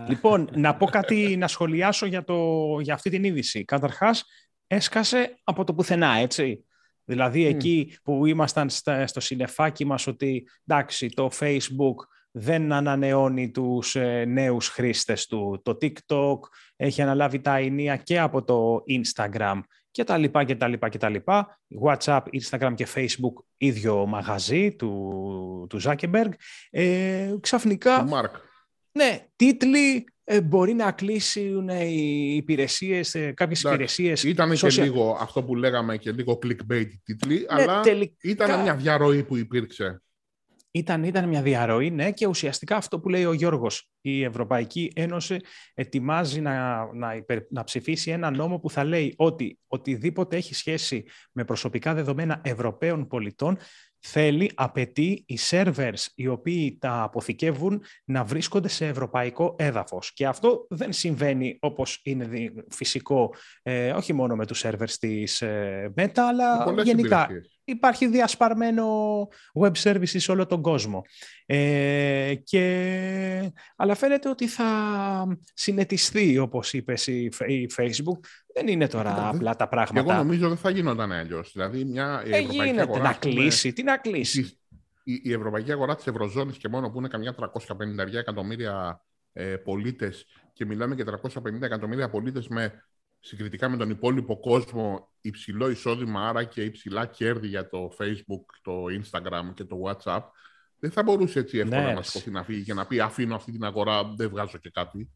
Speaker 1: Λοιπόν, να πω κάτι, να σχολιάσω για, το, για αυτή την είδηση. Καταρχάς, έσκασε από το πουθενά, έτσι. Δηλαδή εκεί που ήμασταν στο συνεφάκι μας ότι εντάξει το Facebook δεν ανανεώνει τους ε, νέους χρήστες του. Το TikTok έχει αναλάβει τα ενία και από το Instagram και τα λοιπά και τα λοιπά και τα λοιπά. WhatsApp, Instagram και Facebook ίδιο μαγαζί του, του Zuckerberg. Ε, ξαφνικά...
Speaker 2: Mark.
Speaker 1: Ναι, τίτλοι ε, μπορεί να κλείσουν οι υπηρεσίες, ε, κάποιες υπηρεσίες.
Speaker 2: Ήταν και λίγο αυτό που λέγαμε και λίγο clickbait τίτλοι, ναι, αλλά ήταν μια διαρροή που υπήρξε.
Speaker 1: Ήταν, ήταν μια διαρροή, ναι, και ουσιαστικά αυτό που λέει ο Γιώργος. Η Ευρωπαϊκή Ένωση ετοιμάζει να, να, να ψηφίσει ένα νόμο που θα λέει ότι οτιδήποτε έχει σχέση με προσωπικά δεδομένα Ευρωπαίων πολιτών θέλει, απαιτεί οι servers οι οποίοι τα αποθηκεύουν να βρίσκονται σε ευρωπαϊκό έδαφος. Και αυτό δεν συμβαίνει όπως είναι φυσικό, ε, όχι μόνο με τους servers της ε, Meta, αλλά γενικά υπάρχει διασπαρμένο web service σε όλο τον κόσμο. Ε, και... Αλλά φαίνεται ότι θα συνετιστεί, όπως είπες η, Facebook. Δεν είναι τώρα απλά τα πράγματα.
Speaker 2: Εγώ νομίζω δεν θα γινόταν αλλιώς. Δηλαδή, μια
Speaker 1: ε, γίνεται αγορά, να κλείσει. Τι να κλείσει;
Speaker 2: Η, η, ευρωπαϊκή αγορά της Ευρωζώνης και μόνο που είναι καμιά 350 εκατομμύρια ε, πολίτες και μιλάμε για 350 εκατομμύρια πολίτες με συγκριτικά με τον υπόλοιπο κόσμο υψηλό εισόδημα, άρα και υψηλά κέρδη για το Facebook, το Instagram και το WhatsApp, δεν θα μπορούσε έτσι εύκολα ναι. να σηκωθεί να φύγει και να πει αφήνω αυτή την αγορά, δεν βγάζω και κάτι.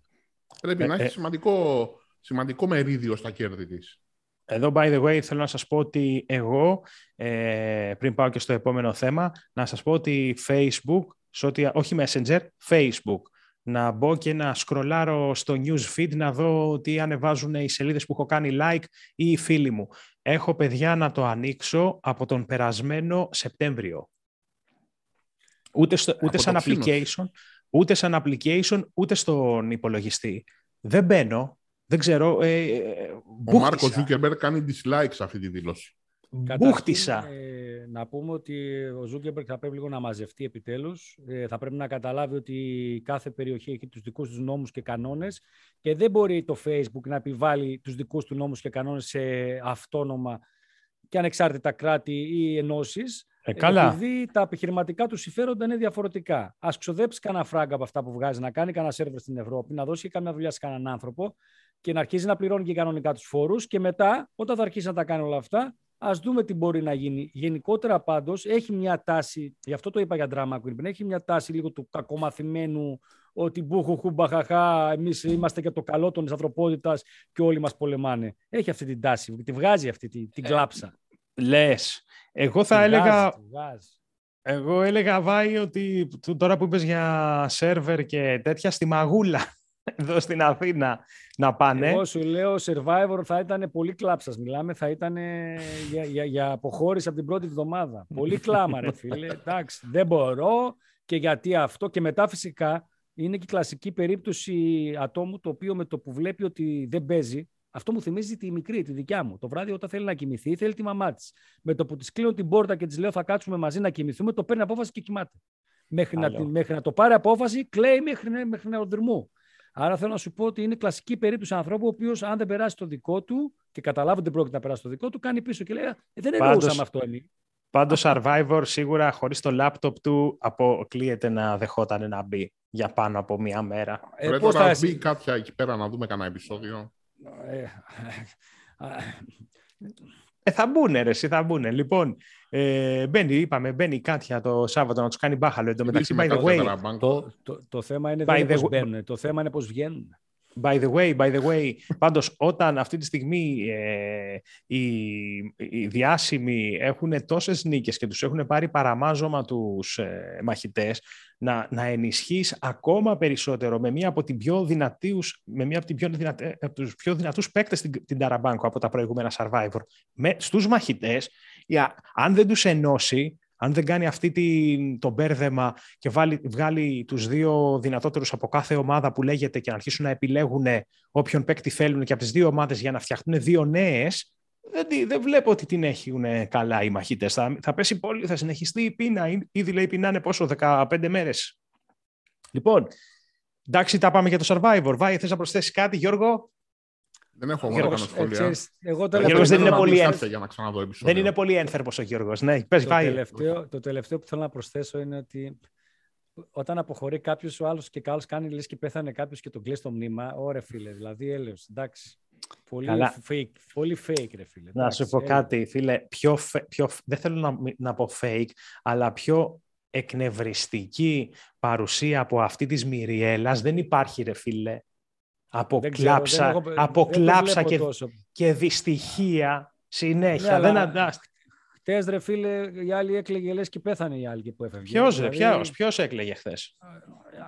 Speaker 2: Πρέπει ε, να έχει ε. σημαντικό, σημαντικό μερίδιο στα κέρδη της.
Speaker 1: Εδώ, by the way, θέλω να σας πω ότι εγώ, ε, πριν πάω και στο επόμενο θέμα, να σας πω ότι Facebook, όχι Messenger, Facebook, να μπω και να σκρολάρω στο news feed να δω τι ανεβάζουν οι σελίδες που έχω κάνει like ή οι φίλοι μου. Έχω παιδιά να το ανοίξω από τον περασμένο Σεπτέμβριο. Ούτε, στο, ούτε σαν application, ούτε σαν application, ούτε στον υπολογιστή. Δεν μπαίνω, δεν ξέρω. Ε,
Speaker 2: ε Ο Μάρκος Ζούκερμπεργκ κάνει dislike σε αυτή τη δήλωση.
Speaker 1: Μπούχτισα.
Speaker 3: Ε, να πούμε ότι ο Ζούκερμπεργκ θα πρέπει λίγο να μαζευτεί επιτέλους. Ε, θα πρέπει να καταλάβει ότι κάθε περιοχή έχει τους δικούς τους νόμους και κανόνες και δεν μπορεί το Facebook να επιβάλλει τους δικούς του νόμους και κανόνες σε αυτόνομα και ανεξάρτητα κράτη ή ενώσεις.
Speaker 1: Ε, καλά.
Speaker 3: Επειδή τα επιχειρηματικά τους συμφέροντα είναι διαφορετικά. Α ξοδέψει κανένα φράγκα από αυτά που βγάζει, να κάνει κανένα σερβερ στην Ευρώπη, να δώσει καμιά δουλειά σε κανέναν άνθρωπο και να αρχίσει να πληρώνει και κανονικά τους φόρους. Και μετά, όταν θα αρχίσει να τα κάνει όλα αυτά, Α δούμε τι μπορεί να γίνει. Γενικότερα πάντως έχει μια τάση, γι' αυτό το είπα για drama queen, έχει μια τάση λίγο του κακομαθημένου ότι μπουχουχου μπαχαχά, εμείς είμαστε για το καλό των ανθρωπότητας και όλοι μας πολεμάνε. Έχει αυτή την τάση, τη βγάζει αυτή την, την ε, κλάψα.
Speaker 1: Λες. Εγώ θα έλεγα. Εγώ έλεγα, Βάη, ότι τώρα που είπες για σερβερ και τέτοια, στη Μαγούλα εδώ στην Αθήνα να πάνε.
Speaker 3: Εγώ σου λέω, Survivor θα ήταν πολύ κλάψα. Μιλάμε, θα ήταν για, για, για αποχώρηση από την πρώτη εβδομάδα. πολύ κλάμα, ρε φίλε. Εντάξει, δεν μπορώ και γιατί αυτό. Και μετά φυσικά είναι και η κλασική περίπτωση ατόμου το οποίο με το που βλέπει ότι δεν παίζει, αυτό μου θυμίζει τη μικρή, τη δικιά μου. Το βράδυ όταν θέλει να κοιμηθεί, θέλει τη μαμά της. Με το που της κλείνω την πόρτα και της λέω θα κάτσουμε μαζί να κοιμηθούμε, το παίρνει απόφαση και κοιμάται. Μέχρι, να, μέχρι να το πάρει απόφαση, κλαίει μέχρι, μέχρι να οδυρμού. Άρα θέλω να σου πω ότι είναι κλασική περίπτωση ανθρώπου ο οποίος, αν δεν περάσει το δικό του και καταλάβει ότι δεν πρόκειται να περάσει το δικό του, κάνει πίσω και λέει «Ε, Δεν εννοούσαμε αυτό εμείς.
Speaker 1: Πάντως, Survivor σίγουρα χωρίς το λάπτοπ του αποκλείεται να δεχόταν να μπει για πάνω από μία μέρα.
Speaker 2: Ε, Πρέπει να μπει κάποια εκεί πέρα να δούμε κανένα επεισόδιο. Ε,
Speaker 1: ε, θα μπουν, ρε, εσύ θα μπουν. Λοιπόν, ε, μπαίνει, είπαμε, μπαίνει Κάτια το Σάββατο να τους κάνει μπάχαλο. Εν τω μεταξύ, by the way.
Speaker 3: Το, το, το θέμα είναι δεν πώς μπαίνουν, το θέμα είναι πώς βγαίνουν.
Speaker 1: By the way, by the way, πάντως όταν αυτή τη στιγμή ε, οι, οι διάσημοι έχουν τόσες νίκες και τους έχουν πάρει παραμάζωμα τους ε, μαχητές, να, να ενισχύεις ακόμα περισσότερο με μία από, την πιο δυνατούς, με μία από, την πιο δυνατέ, από τους πιο δυνατούς παίκτες την, την Ταραμπάνκο από τα προηγούμενα Survivor. Με, στους μαχητές, αν δεν τους ενώσει, αν δεν κάνει αυτή τη, το μπέρδεμα και βάλει, βγάλει τους δύο δυνατότερους από κάθε ομάδα που λέγεται και να αρχίσουν να επιλέγουν όποιον παίκτη θέλουν και από τις δύο ομάδες για να φτιαχτούν δύο νέες, δεν, δεν βλέπω ότι την έχουν καλά οι μαχητές. Θα, θα πέσει πολύ, θα συνεχιστεί η πείνα. Ήδη λέει πεινάνε πόσο, 15 μέρες. Λοιπόν, εντάξει τα πάμε για το Survivor. Βάει, θες να προσθέσεις κάτι Γιώργο;
Speaker 2: Δεν έχω μόνο κάνω σχόλια.
Speaker 1: εγώ ο Γιώργος δεν είναι πολύ Δεν είναι πολύ ένθερμος ο Γιώργος. Ναι, πες,
Speaker 3: το, τελευταίο, το τελευταίο που θέλω να προσθέσω είναι ότι όταν αποχωρεί κάποιος, ο άλλος και καλός κάνει λε και πέθανε κάποιος και τον κλείσει το μνήμα. Ωραία, φίλε. Δηλαδή, έλεγε. Εντάξει. Πολύ fake, πολύ fake, ρε φίλε.
Speaker 1: Να σου πω κάτι, φίλε. Πιο, πιο, δεν θέλω να, να πω fake, αλλά πιο εκνευριστική παρουσία από αυτή της Μυριέλας δεν υπάρχει, ρε φίλε. Από κλάψα, από κλάψα και, και δυστυχία συνέχεια. Ναι, δεν αντάστηκε.
Speaker 3: Χθε, ρε φίλε, η άλλη έκλαιγε λες και πέθανε η άλλη που έφευγε.
Speaker 1: Ποιος, ρε, δηλαδή, ποιος, ποιος έκλαιγε χθες;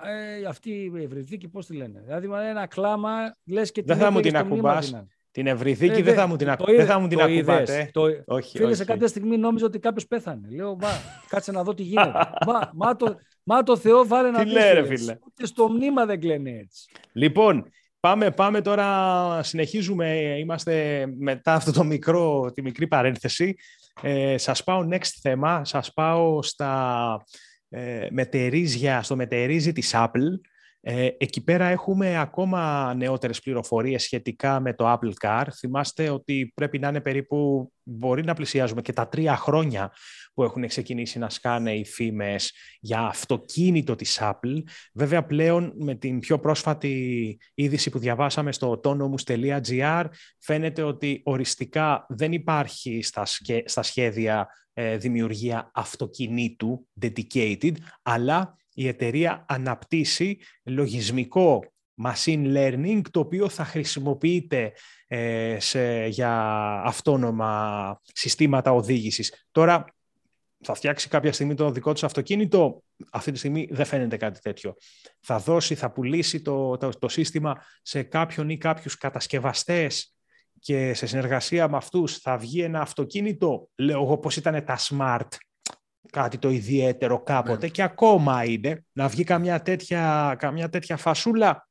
Speaker 3: Ε, αυτή η ευρυδίκη, πώς τη λένε. Δηλαδή, ένα κλάμα, λες και
Speaker 1: Δεν θα μου την ακουμπάς. Την ευρυδίκη ε, δεν θα μου την, ακου... δεν θα μου την ακουμπάτε.
Speaker 3: Το... Όχι, Φίλε, όχι. σε κάποια στιγμή νόμιζα ότι κάποιος πέθανε. Λέω, μα, κάτσε να δω τι γίνεται. μα, μα, το, μα το Θεό βάλε να
Speaker 1: πει. φίλε.
Speaker 3: Ούτε στο μνήμα δεν κλαίνει έτσι.
Speaker 1: Λοιπόν, Πάμε, πάμε τώρα, συνεχίζουμε, είμαστε μετά αυτό το μικρό, τη μικρή παρένθεση. Ε, σας πάω next θέμα, σας πάω στα ε, μετερίζια, στο μετερίζι της Apple. Ε, εκεί πέρα έχουμε ακόμα νεότερες πληροφορίες σχετικά με το Apple Car. Θυμάστε ότι πρέπει να είναι περίπου, μπορεί να πλησιάζουμε και τα τρία χρόνια που έχουν ξεκινήσει να σκάνε οι φήμες για αυτοκίνητο της Apple. Βέβαια πλέον με την πιο πρόσφατη είδηση που διαβάσαμε στο autonomous.gr φαίνεται ότι οριστικά δεν υπάρχει στα, στα σχέδια ε, δημιουργία αυτοκινήτου dedicated, αλλά η εταιρεία αναπτύσσει λογισμικό machine learning, το οποίο θα χρησιμοποιείται ε, σε, για αυτόνομα συστήματα οδήγησης. Τώρα, θα φτιάξει κάποια στιγμή το δικό του αυτοκίνητο. Αυτή τη στιγμή δεν φαίνεται κάτι τέτοιο. Θα δώσει, θα πουλήσει το, το, το σύστημα σε κάποιον ή κάποιους κατασκευαστές και σε συνεργασία με αυτούς θα βγει ένα αυτοκίνητο, λέω εγώ πως ήταν τα smart, κάτι το ιδιαίτερο κάποτε ναι. και ακόμα είναι να βγει καμιά τέτοια, καμιά τέτοια φασούλα.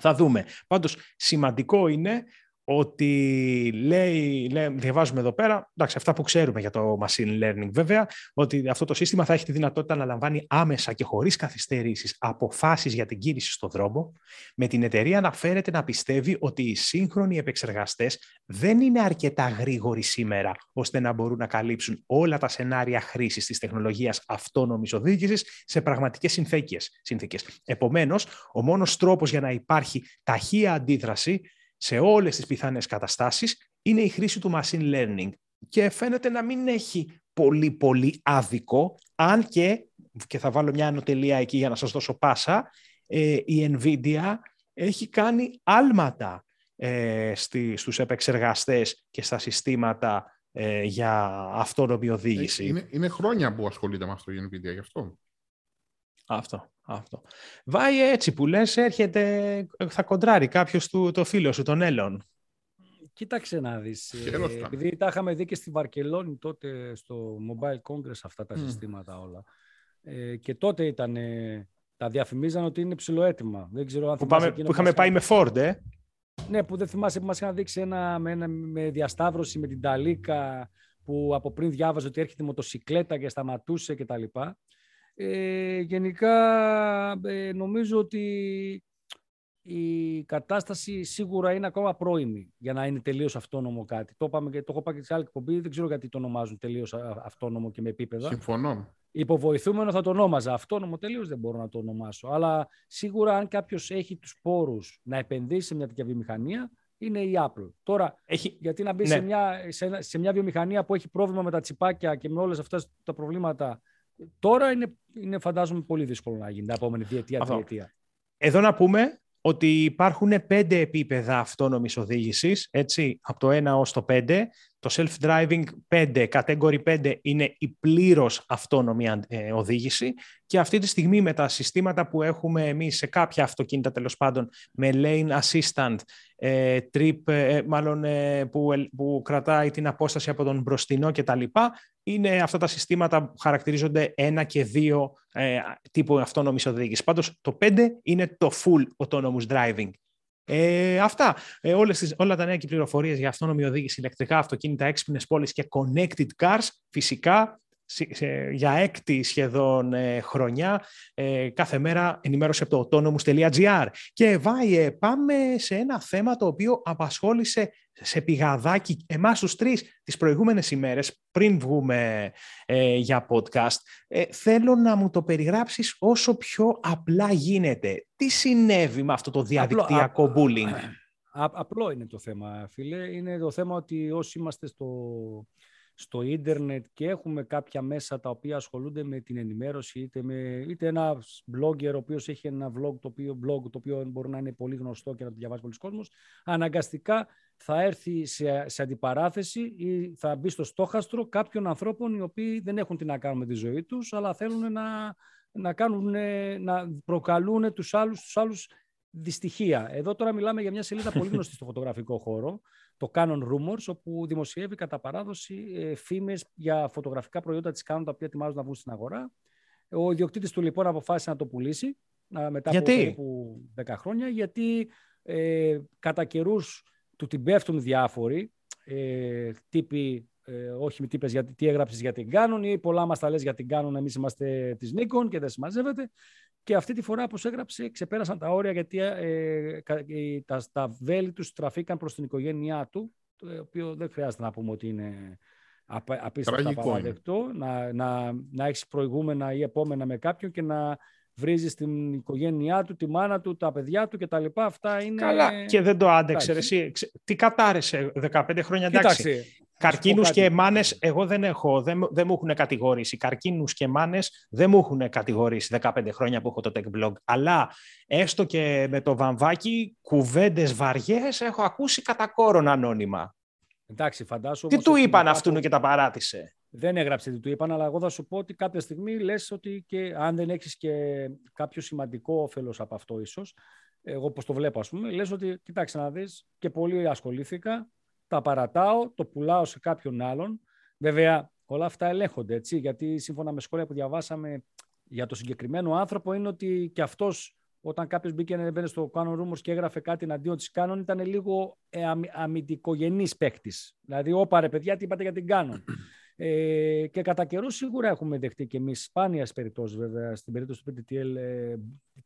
Speaker 1: Θα δούμε. Πάντως σημαντικό είναι ότι λέει, λέει, διαβάζουμε εδώ πέρα, εντάξει, αυτά που ξέρουμε για το machine learning βέβαια, ότι αυτό το σύστημα θα έχει τη δυνατότητα να λαμβάνει άμεσα και χωρίς καθυστερήσεις αποφάσεις για την κίνηση στον δρόμο, με την εταιρεία να φέρεται να πιστεύει ότι οι σύγχρονοι επεξεργαστές δεν είναι αρκετά γρήγοροι σήμερα, ώστε να μπορούν να καλύψουν όλα τα σενάρια χρήσης της τεχνολογίας αυτόνομης οδήγησης σε πραγματικές συνθήκες. Επομένως, ο μόνος τρόπος για να υπάρχει ταχεία αντίδραση σε όλες τις πιθανές καταστάσεις είναι η χρήση του machine learning. Και φαίνεται να μην έχει πολύ πολύ άδικο, αν και, και θα βάλω μια ανωτελεία εκεί για να σας δώσω πάσα, ε, η NVIDIA έχει κάνει άλματα ε, στη, στους επεξεργαστές και στα συστήματα ε, για αυτόνομη οδήγηση.
Speaker 2: Είναι, είναι χρόνια που ασχολείται με αυτό η NVIDIA γι' αυτό.
Speaker 1: Αυτό. Αυτό. Βάει έτσι που λες, έρχεται, θα κοντράρει κάποιος του, το φίλο σου, τον Έλλον.
Speaker 3: Κοίταξε να δεις. Ε, επειδή τα είχαμε δει και στη Βαρκελόνη τότε στο Mobile Congress αυτά τα συστήματα όλα. Ε, και τότε ήταν, τα διαφημίζαν ότι είναι ψηλοέτοιμα. Δεν ξέρω αν
Speaker 1: που, πάμε, που είχαμε πάει με Ford, ε;
Speaker 3: Ναι, που δεν θυμάσαι που μας είχαν δείξει ένα, με, ένα, με διασταύρωση με την Ταλίκα που από πριν διάβαζε ότι έρχεται μοτοσυκλέτα και σταματούσε κτλ. Ε, γενικά ε, νομίζω ότι η κατάσταση σίγουρα είναι ακόμα πρώιμη για να είναι τελείως αυτόνομο κάτι. Το, είπαμε και, το έχω πάει και σε άλλη εκπομπή, δεν ξέρω γιατί το ονομάζουν τελείως αυτόνομο και με επίπεδα.
Speaker 2: Συμφωνώ.
Speaker 3: Υποβοηθούμενο θα το ονόμαζα. Αυτόνομο τελείως δεν μπορώ να το ονομάσω. Αλλά σίγουρα αν κάποιος έχει τους πόρους να επενδύσει σε μια τέτοια βιομηχανία, είναι η Apple. Τώρα, έχει... γιατί να μπει σε, ναι. μια, σε, σε μια βιομηχανία που έχει πρόβλημα με τα τσιπάκια και με όλες αυτά τα προβλήματα Τώρα είναι, είναι φαντάζομαι πολύ δύσκολο να γίνει τα επόμενη διετία, τριετία.
Speaker 1: Εδώ να πούμε ότι υπάρχουν πέντε επίπεδα αυτόνομης οδήγησης, έτσι, από το 1 ως το 5. Το self-driving 5, category 5, είναι η πλήρως αυτόνομη ε, οδήγηση και αυτή τη στιγμή με τα συστήματα που έχουμε εμείς σε κάποια αυτοκίνητα τέλος πάντων με lane assistant, ε, trip, ε, μάλλον που, που κρατάει την απόσταση από τον μπροστινό κτλ. Είναι αυτά τα συστήματα που χαρακτηρίζονται ένα και δύο ε, τύπου αυτόνομης οδήγησης. Πάντως το 5 είναι το full autonomous driving. Ε, αυτά. Ε, όλες τις, όλα τα νέα και πληροφορίες για αυτόνομη οδήγηση, ηλεκτρικά αυτοκίνητα, έξυπνες πόλεις και connected cars, φυσικά για έκτη σχεδόν ε, χρονιά ε, κάθε μέρα ενημέρωση από το autonomous.gr. Και Βάιε, πάμε σε ένα θέμα το οποίο απασχόλησε σε πηγαδάκι εμάς τους τρεις τις προηγούμενες ημέρες πριν βγούμε ε, για podcast. θέλω να μου το περιγράψεις όσο πιο απλά γίνεται. Τι συνέβη με αυτό το διαδικτυακό απλό, bullying;
Speaker 3: απλό είναι το θέμα, φίλε. Είναι το θέμα ότι όσοι είμαστε στο στο ίντερνετ και έχουμε κάποια μέσα τα οποία ασχολούνται με την ενημέρωση είτε, με, είτε ένα blogger ο οποίος έχει ένα vlog το οποίο, blog το οποίο μπορεί να είναι πολύ γνωστό και να το διαβάσει πολλοί κόσμος, αναγκαστικά θα έρθει σε, σε αντιπαράθεση ή θα μπει στο στόχαστρο κάποιων ανθρώπων οι οποίοι δεν έχουν τι να κάνουν με τη ζωή τους αλλά θέλουν να, να, κάνουν, να προκαλούν τους άλλους, τους άλλους δυστυχία. Εδώ τώρα μιλάμε για μια σελίδα πολύ γνωστή στο φωτογραφικό χώρο, το Canon Rumors, όπου δημοσιεύει κατά παράδοση ε, φήμες για φωτογραφικά προϊόντα της Canon, τα οποία ετοιμάζουν να βγουν στην αγορά. Ο ιδιοκτήτης του λοιπόν αποφάσισε να το πουλήσει μετά από περίπου 10 χρόνια, γιατί ε, κατά καιρούς του την πέφτουν διάφοροι, ε, τύποι ε, όχι με τύπες γιατί τι έγραψες για την Canon ή πολλά μας τα λες για την Canon, εμείς είμαστε της Nikon και δεν συμμαζεύεται. Και αυτή τη φορά, όπως έγραψε, ξεπέρασαν τα όρια γιατί ε, τα, τα βέλη τους τραφήκαν προς την οικογένειά του, το οποίο δεν χρειάζεται να πούμε ότι είναι απίστευτα παραδεκτό, να, να, να έχεις προηγούμενα ή επόμενα με κάποιον και να βρίζεις την οικογένειά του, τη μάνα του, τα παιδιά του κτλ. Αυτά είναι.
Speaker 1: Καλά, και δεν το άντεξε. Εσύ, τι κατάρεσε 15 χρόνια, εντάξει. Καρκίνους και μάνες, εγώ δεν έχω, δεν, δεν μου έχουν κατηγορήσει. Καρκίνους και μάνες δεν μου έχουν κατηγορήσει 15 χρόνια που έχω το tech blog. Αλλά έστω και με το βαμβάκι, κουβέντες βαριές έχω ακούσει κατά κόρον ανώνυμα.
Speaker 3: Εντάξει, φαντάσου.
Speaker 1: Τι του είπαν αυτού και τα παράτησε;
Speaker 3: Δεν έγραψε τι του είπαν, αλλά εγώ θα σου πω ότι κάποια στιγμή λες ότι και αν δεν έχεις και κάποιο σημαντικό όφελος από αυτό ίσως, εγώ πώς το βλέπω ας πούμε, λες ότι κοιτάξτε να δεις και πολύ ασχολήθηκα, τα παρατάω, το πουλάω σε κάποιον άλλον. Βέβαια όλα αυτά ελέγχονται έτσι, γιατί σύμφωνα με σχόλια που διαβάσαμε για το συγκεκριμένο άνθρωπο είναι ότι και αυτός όταν κάποιος μπήκε να μπαίνει στο Canon Rumors και έγραφε κάτι εναντίον της Canon, ήταν λίγο ε, αμυντικογενής παίκτης. Δηλαδή, όπα ρε παιδιά, τι είπατε για την Canon. Ε, και κατά καιρού σίγουρα έχουμε δεχτεί και εμείς σπάνια περιπτώσεις, βέβαια, στην περίπτωση του PTTL, ε,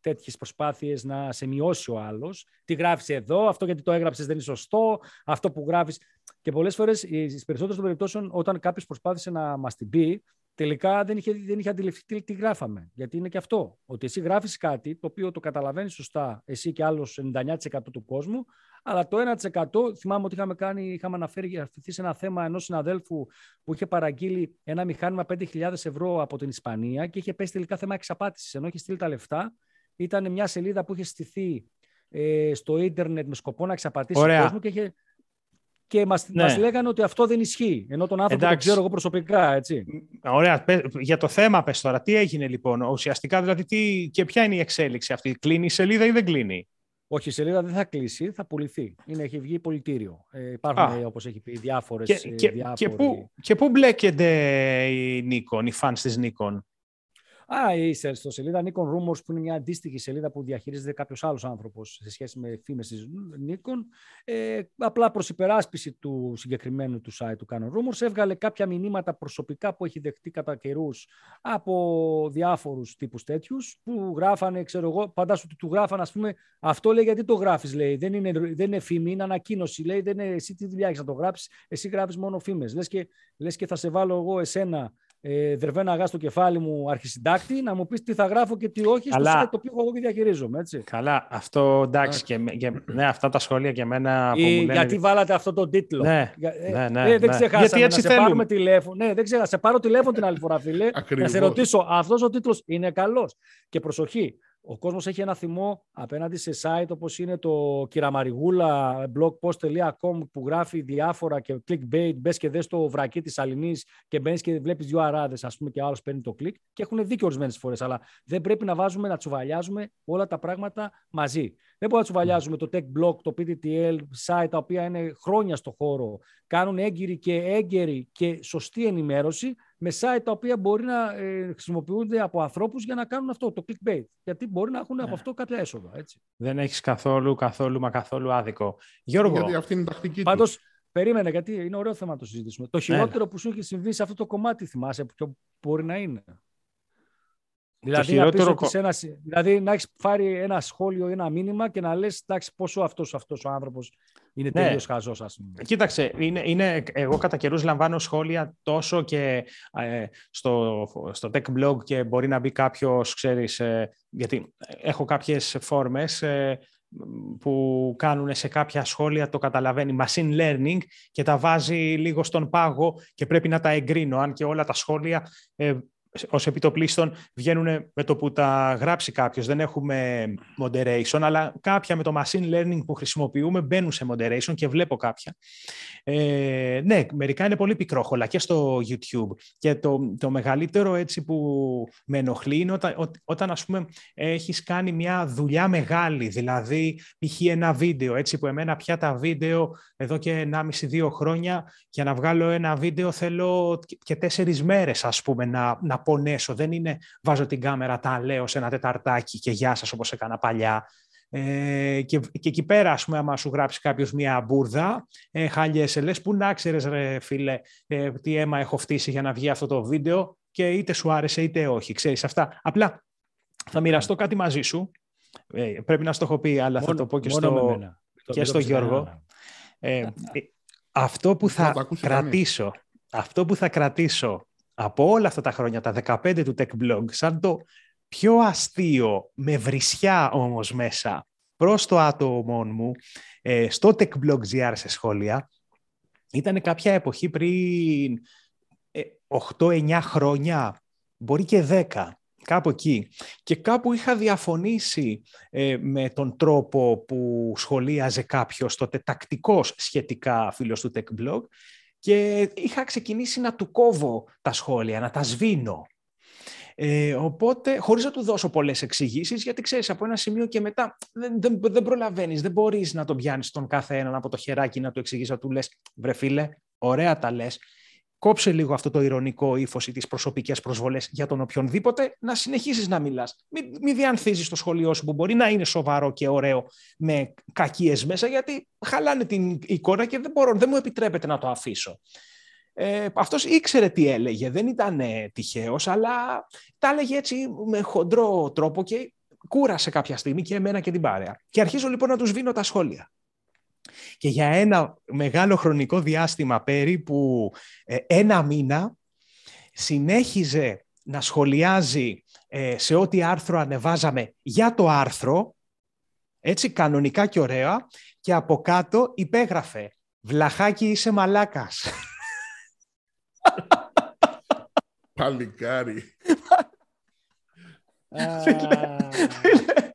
Speaker 3: τέτοιες προσπάθειες να σε μειώσει ο άλλος. Τι γράφεις εδώ, αυτό γιατί το έγραψες δεν είναι σωστό, αυτό που γράφεις. Και πολλές φορές, στις περισσότερες των περιπτώσεων, όταν κάποιος προσπάθησε να μας την πει, τελικά δεν είχε, δεν είχε αντιληφθεί τι γράφαμε. Γιατί είναι και αυτό. Ότι εσύ γράφεις κάτι το οποίο το καταλαβαίνεις σωστά εσύ και άλλος 99% του κόσμου, αλλά το 1% θυμάμαι ότι είχαμε, κάνει, είχαμε αναφέρει σε ένα θέμα ενός συναδέλφου που είχε παραγγείλει ένα μηχάνημα 5.000 ευρώ από την Ισπανία και είχε πέσει τελικά θέμα εξαπάτησης. Ενώ είχε στείλει τα λεφτά, ήταν μια σελίδα που είχε στηθεί ε, στο ίντερνετ με σκοπό να εξαπατήσει τον κόσμο και είχε και μας, ναι. μας λέγανε ότι αυτό δεν ισχύει. Ενώ τον άνθρωπο Εντάξει. τον ξέρω εγώ προσωπικά, έτσι.
Speaker 1: Ωραία. Για το θέμα πες τώρα, τι έγινε λοιπόν. Ουσιαστικά δηλαδή τι, και ποια είναι η εξέλιξη αυτή. Κλείνει η σελίδα ή δεν κλείνει;
Speaker 3: Όχι, η σελίδα δεν θα κλείσει, θα πουληθεί. Είναι, έχει βγει πολιτήριο. Ε, υπάρχουν, όπως έχει πει, διάφορες... Και,
Speaker 1: και, διάφοροι... και, πού, και πού μπλέκεται η Nikon, οι fans της Nikon;
Speaker 3: Α, είσαι στο σελίδα Nikon Rumors, που είναι μια αντίστοιχη σελίδα που διαχειρίζεται κάποιος άλλος άνθρωπος σε σχέση με φήμες της Nikon. Ε, απλά προς υπεράσπιση του συγκεκριμένου του site του Canon Rumors, έβγαλε κάποια μηνύματα προσωπικά που έχει δεχτεί κατά καιρούς από διάφορους τύπους τέτοιους, που γράφανε, ξέρω εγώ, φαντάσου ότι του γράφανε, ας πούμε, αυτό λέει γιατί το γράφεις, λέει. Δεν είναι, δεν είναι φήμη, είναι ανακοίνωση, λέει. Δεν είναι, εσύ τι δουλειά έχεις να το γράψεις, εσύ γράφεις μόνο φήμες. Λες και, λες και θα σε βάλω εγώ εσένα ε, δερβένα αγά στο κεφάλι μου αρχισυντάκτη, να μου πεις τι θα γράφω και τι όχι Καλά. στο site το οποίο εγώ και διαχειρίζομαι. Έτσι.
Speaker 1: Καλά, αυτό εντάξει. Και, και, ναι, αυτά τα σχόλια και εμένα. Που
Speaker 3: μου λένε... Γιατί βάλατε αυτό το τίτλο;
Speaker 1: Ναι, ε, ναι, ναι, ε,
Speaker 3: δεν ναι. ξεχάσαμε γιατί έτσι να σε πάρουμε τηλέφωνο. Ναι, δεν ξέχασα. Σε πάρω τηλέφωνο την άλλη φορά, φίλε. να σε ρωτήσω, αυτός ο τίτλος είναι καλός; Και προσοχή, ο κόσμος έχει ένα θυμό απέναντι σε site όπως είναι το κυραμαριγούλα blogpost.com που γράφει διάφορα και clickbait, μπες και δες το βρακί της Αλληνής και μπαίνεις και βλέπεις δύο αράδες ας πούμε και άλλος παίρνει το κλικ και έχουν δίκιο ορισμένες φορές αλλά δεν πρέπει να βάζουμε να τσουβαλιάζουμε όλα τα πράγματα μαζί. Δεν μπορούμε να τσουβαλιάζουμε το tech blog, το PTTL, site τα οποία είναι χρόνια στο χώρο, κάνουν έγκυρη και έγκαιρη και σωστή ενημέρωση με site τα οποία μπορεί να ε, χρησιμοποιούνται από ανθρώπους για να κάνουν αυτό, το clickbait. Γιατί μπορεί να έχουν από ναι. αυτό κάποια έσοδα. Έτσι.
Speaker 1: Δεν έχεις καθόλου, καθόλου, μα καθόλου άδικο. Γιώργο.
Speaker 2: Γιατί αυτή είναι η τακτική
Speaker 3: Πάντως, περίμενε, γιατί είναι ωραίο θέμα να το συζητήσουμε. Το χειρότερο που σου έχει συμβεί σε αυτό το κομμάτι, θυμάσαι, ποιο μπορεί να είναι; Δηλαδή, χειρότερο... να ένα, δηλαδή να έχεις πάρει ένα σχόλιο ή ένα μήνυμα και να λες εντάξει πόσο αυτός, αυτός ο άνθρωπος είναι ναι. τελείως χαζός. Ας πούμε.
Speaker 1: Κοίταξε, είναι, είναι, εγώ κατά καιρούς λαμβάνω σχόλια τόσο και ε, στο, στο tech blog και μπορεί να μπει κάποιος, ξέρεις, ε, γιατί έχω κάποιες φόρμες ε, που κάνουν σε κάποια σχόλια, το καταλαβαίνει, machine learning και τα βάζει λίγο στον πάγο και πρέπει να τα εγκρίνω, αν και όλα τα σχόλια ως επιτοπλίστων βγαίνουν με το που τα γράψει κάποιος. Δεν έχουμε moderation, αλλά κάποια με το machine learning που χρησιμοποιούμε μπαίνουν σε moderation και βλέπω κάποια. Ε, ναι, μερικά είναι πολύ πικρόχολα και στο YouTube. Και το, το μεγαλύτερο έτσι που με ενοχλεί είναι όταν, όταν ας πούμε έχεις κάνει μια δουλειά μεγάλη, δηλαδή π.χ. ένα βίντεο, έτσι που εμένα πια τα βίντεο εδώ και 1,5-2 χρόνια για να βγάλω ένα βίντεο θέλω και τέσσερις μέρες ας πούμε να, να πονέσω. Δεν είναι βάζω την κάμερα, τα λέω σε ένα τεταρτάκι και γεια σας όπως έκανα παλιά. Ε, και, και εκεί πέρα, ας πούμε, άμα σου γράψει κάποιος μια μπουρδα, ε, χάλιεσαι, λες, πού να ξέρεις ρε φίλε, ε, τι αίμα έχω φτύσει για να βγει αυτό το βίντεο και είτε σου άρεσε είτε όχι, ξέρεις αυτά. Απλά θα μοιραστώ κάτι μαζί σου, ε, πρέπει να στο έχω πει, αλλά θα το πω και στο, και στο Γιώργο. Ε, ε, αυτό που θα κρατήσω, αυτό που θα κρατήσω από όλα αυτά τα χρόνια, τα 15 του Tech Blog, σαν το πιο αστείο, με βρισιά όμως μέσα, προς το άτομο μου, ε, στο Tech Blog GR σε σχόλια, ήταν κάποια εποχή πριν 8-9 ε, χρόνια, μπορεί και 10, κάπου εκεί. Και κάπου είχα διαφωνήσει ε, με τον τρόπο που σχολίαζε κάποιος τότε τακτικός σχετικά φίλος του Tech Blog και είχα ξεκινήσει να του κόβω τα σχόλια, να τα σβήνω. Ε, οπότε, χωρίς να του δώσω πολλές εξηγήσεις, γιατί ξέρεις, από ένα σημείο και μετά δεν, δεν, δεν προλαβαίνεις, δεν μπορείς να τον πιάνεις τον κάθε έναν από το χεράκι να του εξηγήσει, να του λες, βρε φίλε, ωραία τα λες, κόψε λίγο αυτό το ηρωνικό ύφος ή τις προσωπικές προσβολές για τον οποιονδήποτε, να συνεχίσεις να μιλάς. Μην, μην διανθίζεις το σχολείο σου που μπορεί να είναι σοβαρό και ωραίο με κακίες μέσα, γιατί χαλάνε την εικόνα και δεν, μπορώ, δεν μου επιτρέπεται να το αφήσω. Ε, αυτός ήξερε τι έλεγε, δεν ήταν ε, τυχαίος, αλλά τα έλεγε έτσι με χοντρό τρόπο και κούρασε κάποια στιγμή και εμένα και την παρέα. Και αρχίζω λοιπόν να τους βίνω τα σχόλια. Και για ένα μεγάλο χρονικό διάστημα, περίπου ε, ένα μήνα, συνέχιζε να σχολιάζει ε, σε ό,τι άρθρο ανεβάζαμε για το άρθρο, έτσι κανονικά και ωραία, και από κάτω υπέγραφε «Βλαχάκι είσαι μαλάκας».
Speaker 2: Παλικάρι.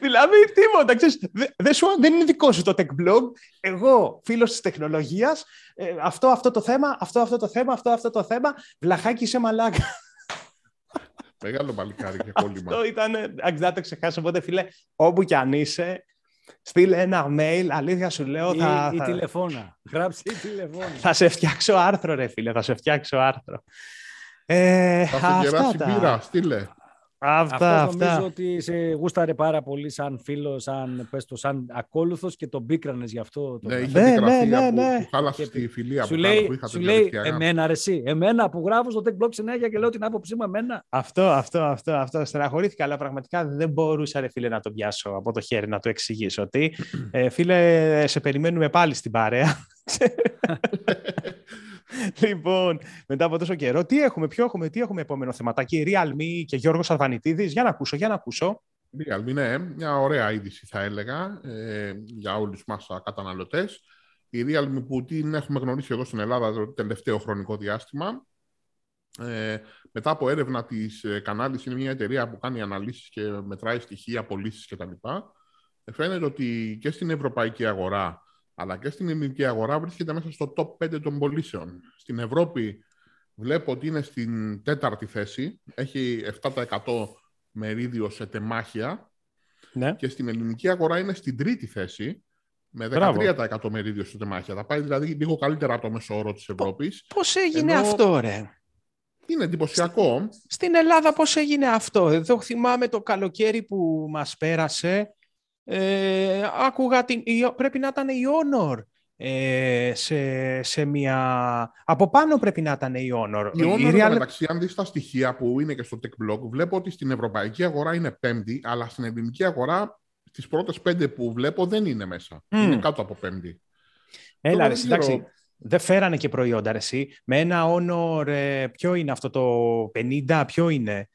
Speaker 1: Δηλαδή, τίποτα. Ξέρεις, δεν, σου, δεν είναι δικό σου το tech blog. Εγώ, φίλος της τεχνολογίας, ε, αυτό, αυτό το θέμα, αυτό, αυτό το θέμα, αυτό, αυτό το θέμα, βλαχάκι σε μαλάκα.
Speaker 2: Μεγάλο παλικάρι και κόλλημα.
Speaker 1: Αυτό ήταν, αν δεν το ξεχάσω, οπότε φίλε, όπου κι αν είσαι, στείλε ένα mail, αλήθεια σου λέω.
Speaker 3: Ή, θα, ή θα... τηλεφώνα. Γράψε ή τηλεφώνα.
Speaker 1: θα σε φτιάξω άρθρο, ρε φίλε, θα σε φτιάξω άρθρο. Ε,
Speaker 2: θα σε κεράσει μπύρα, στείλε.
Speaker 1: Αυτά,
Speaker 3: Αυτός νομίζω ότι σε γούσταρε πάρα πολύ σαν φίλος, σαν, πες το, σαν ακόλουθος και τον πίκρανες γι' αυτό.
Speaker 2: Το ναι, είχε ναι, ναι, ναι, ναι. Που, χάλασε στη φιλία
Speaker 3: σου που, λέει, που είχατε σου λέει εμένα ρε εσύ, εμένα που γράφω στο tech blog συνέχεια και λέω την άποψή μου εμένα.
Speaker 1: Αυτό, αυτό, αυτό, αυτό. Στεναχωρήθηκα, αλλά πραγματικά δεν μπορούσα ρε φίλε να το πιάσω από το χέρι να το εξηγήσω. Ότι ε, φίλε, σε περιμένουμε πάλι στην παρέα. λοιπόν, μετά από τόσο καιρό, τι έχουμε, ποιο έχουμε, τι έχουμε επόμενο θεματάκι, Realme και Γιώργος Αρβανιτίδης, για να ακούσω, για να ακούσω.
Speaker 2: Realme, ναι, μια ωραία είδηση θα έλεγα ε, για όλους μας καταναλωτές. Η Realme που την έχουμε γνωρίσει εδώ στην Ελλάδα το τελευταίο χρονικό διάστημα. Ε, μετά από έρευνα της ε, Κανάλης, είναι μια εταιρεία που κάνει αναλύσεις και μετράει στοιχεία, πωλήσεις κτλ. Ε, φαίνεται ότι και στην ευρωπαϊκή αγορά αλλά και στην ελληνική αγορά βρίσκεται μέσα στο top 5 των πωλήσεων. Στην Ευρώπη βλέπω ότι είναι στην τέταρτη θέση, έχει 7% μερίδιο σε τεμάχια ναι. και στην ελληνική αγορά είναι στην τρίτη θέση με 13% μερίδιο σε τεμάχια. Θα πάει δηλαδή λίγο καλύτερα από το μέσο όρο της Ευρώπης.
Speaker 1: Πώς έγινε ενώ... αυτό ρε;
Speaker 2: Είναι εντυπωσιακό.
Speaker 1: Στην Ελλάδα πώς έγινε αυτό; Εδώ θυμάμαι το καλοκαίρι που μας πέρασε ε, άκουγα την, πρέπει να ήταν η Honor ε, σε, σε μια... Από πάνω πρέπει να ήταν η Honor.
Speaker 2: Η Honor, η Real... μεταξύ, αν δεις τα στοιχεία που είναι και στο Tech Blog, βλέπω ότι στην ευρωπαϊκή αγορά είναι πέμπτη, αλλά στην ελληνική αγορά τις πρώτες πέντε που βλέπω δεν είναι μέσα. Είναι κάτω από πέμπτη.
Speaker 1: Έλα, ρε, εντάξει. Δεν φέρανε και προϊόντα, ρε, εσύ. Με ένα Honor, ε, ποιο είναι αυτό το 50, ποιο είναι;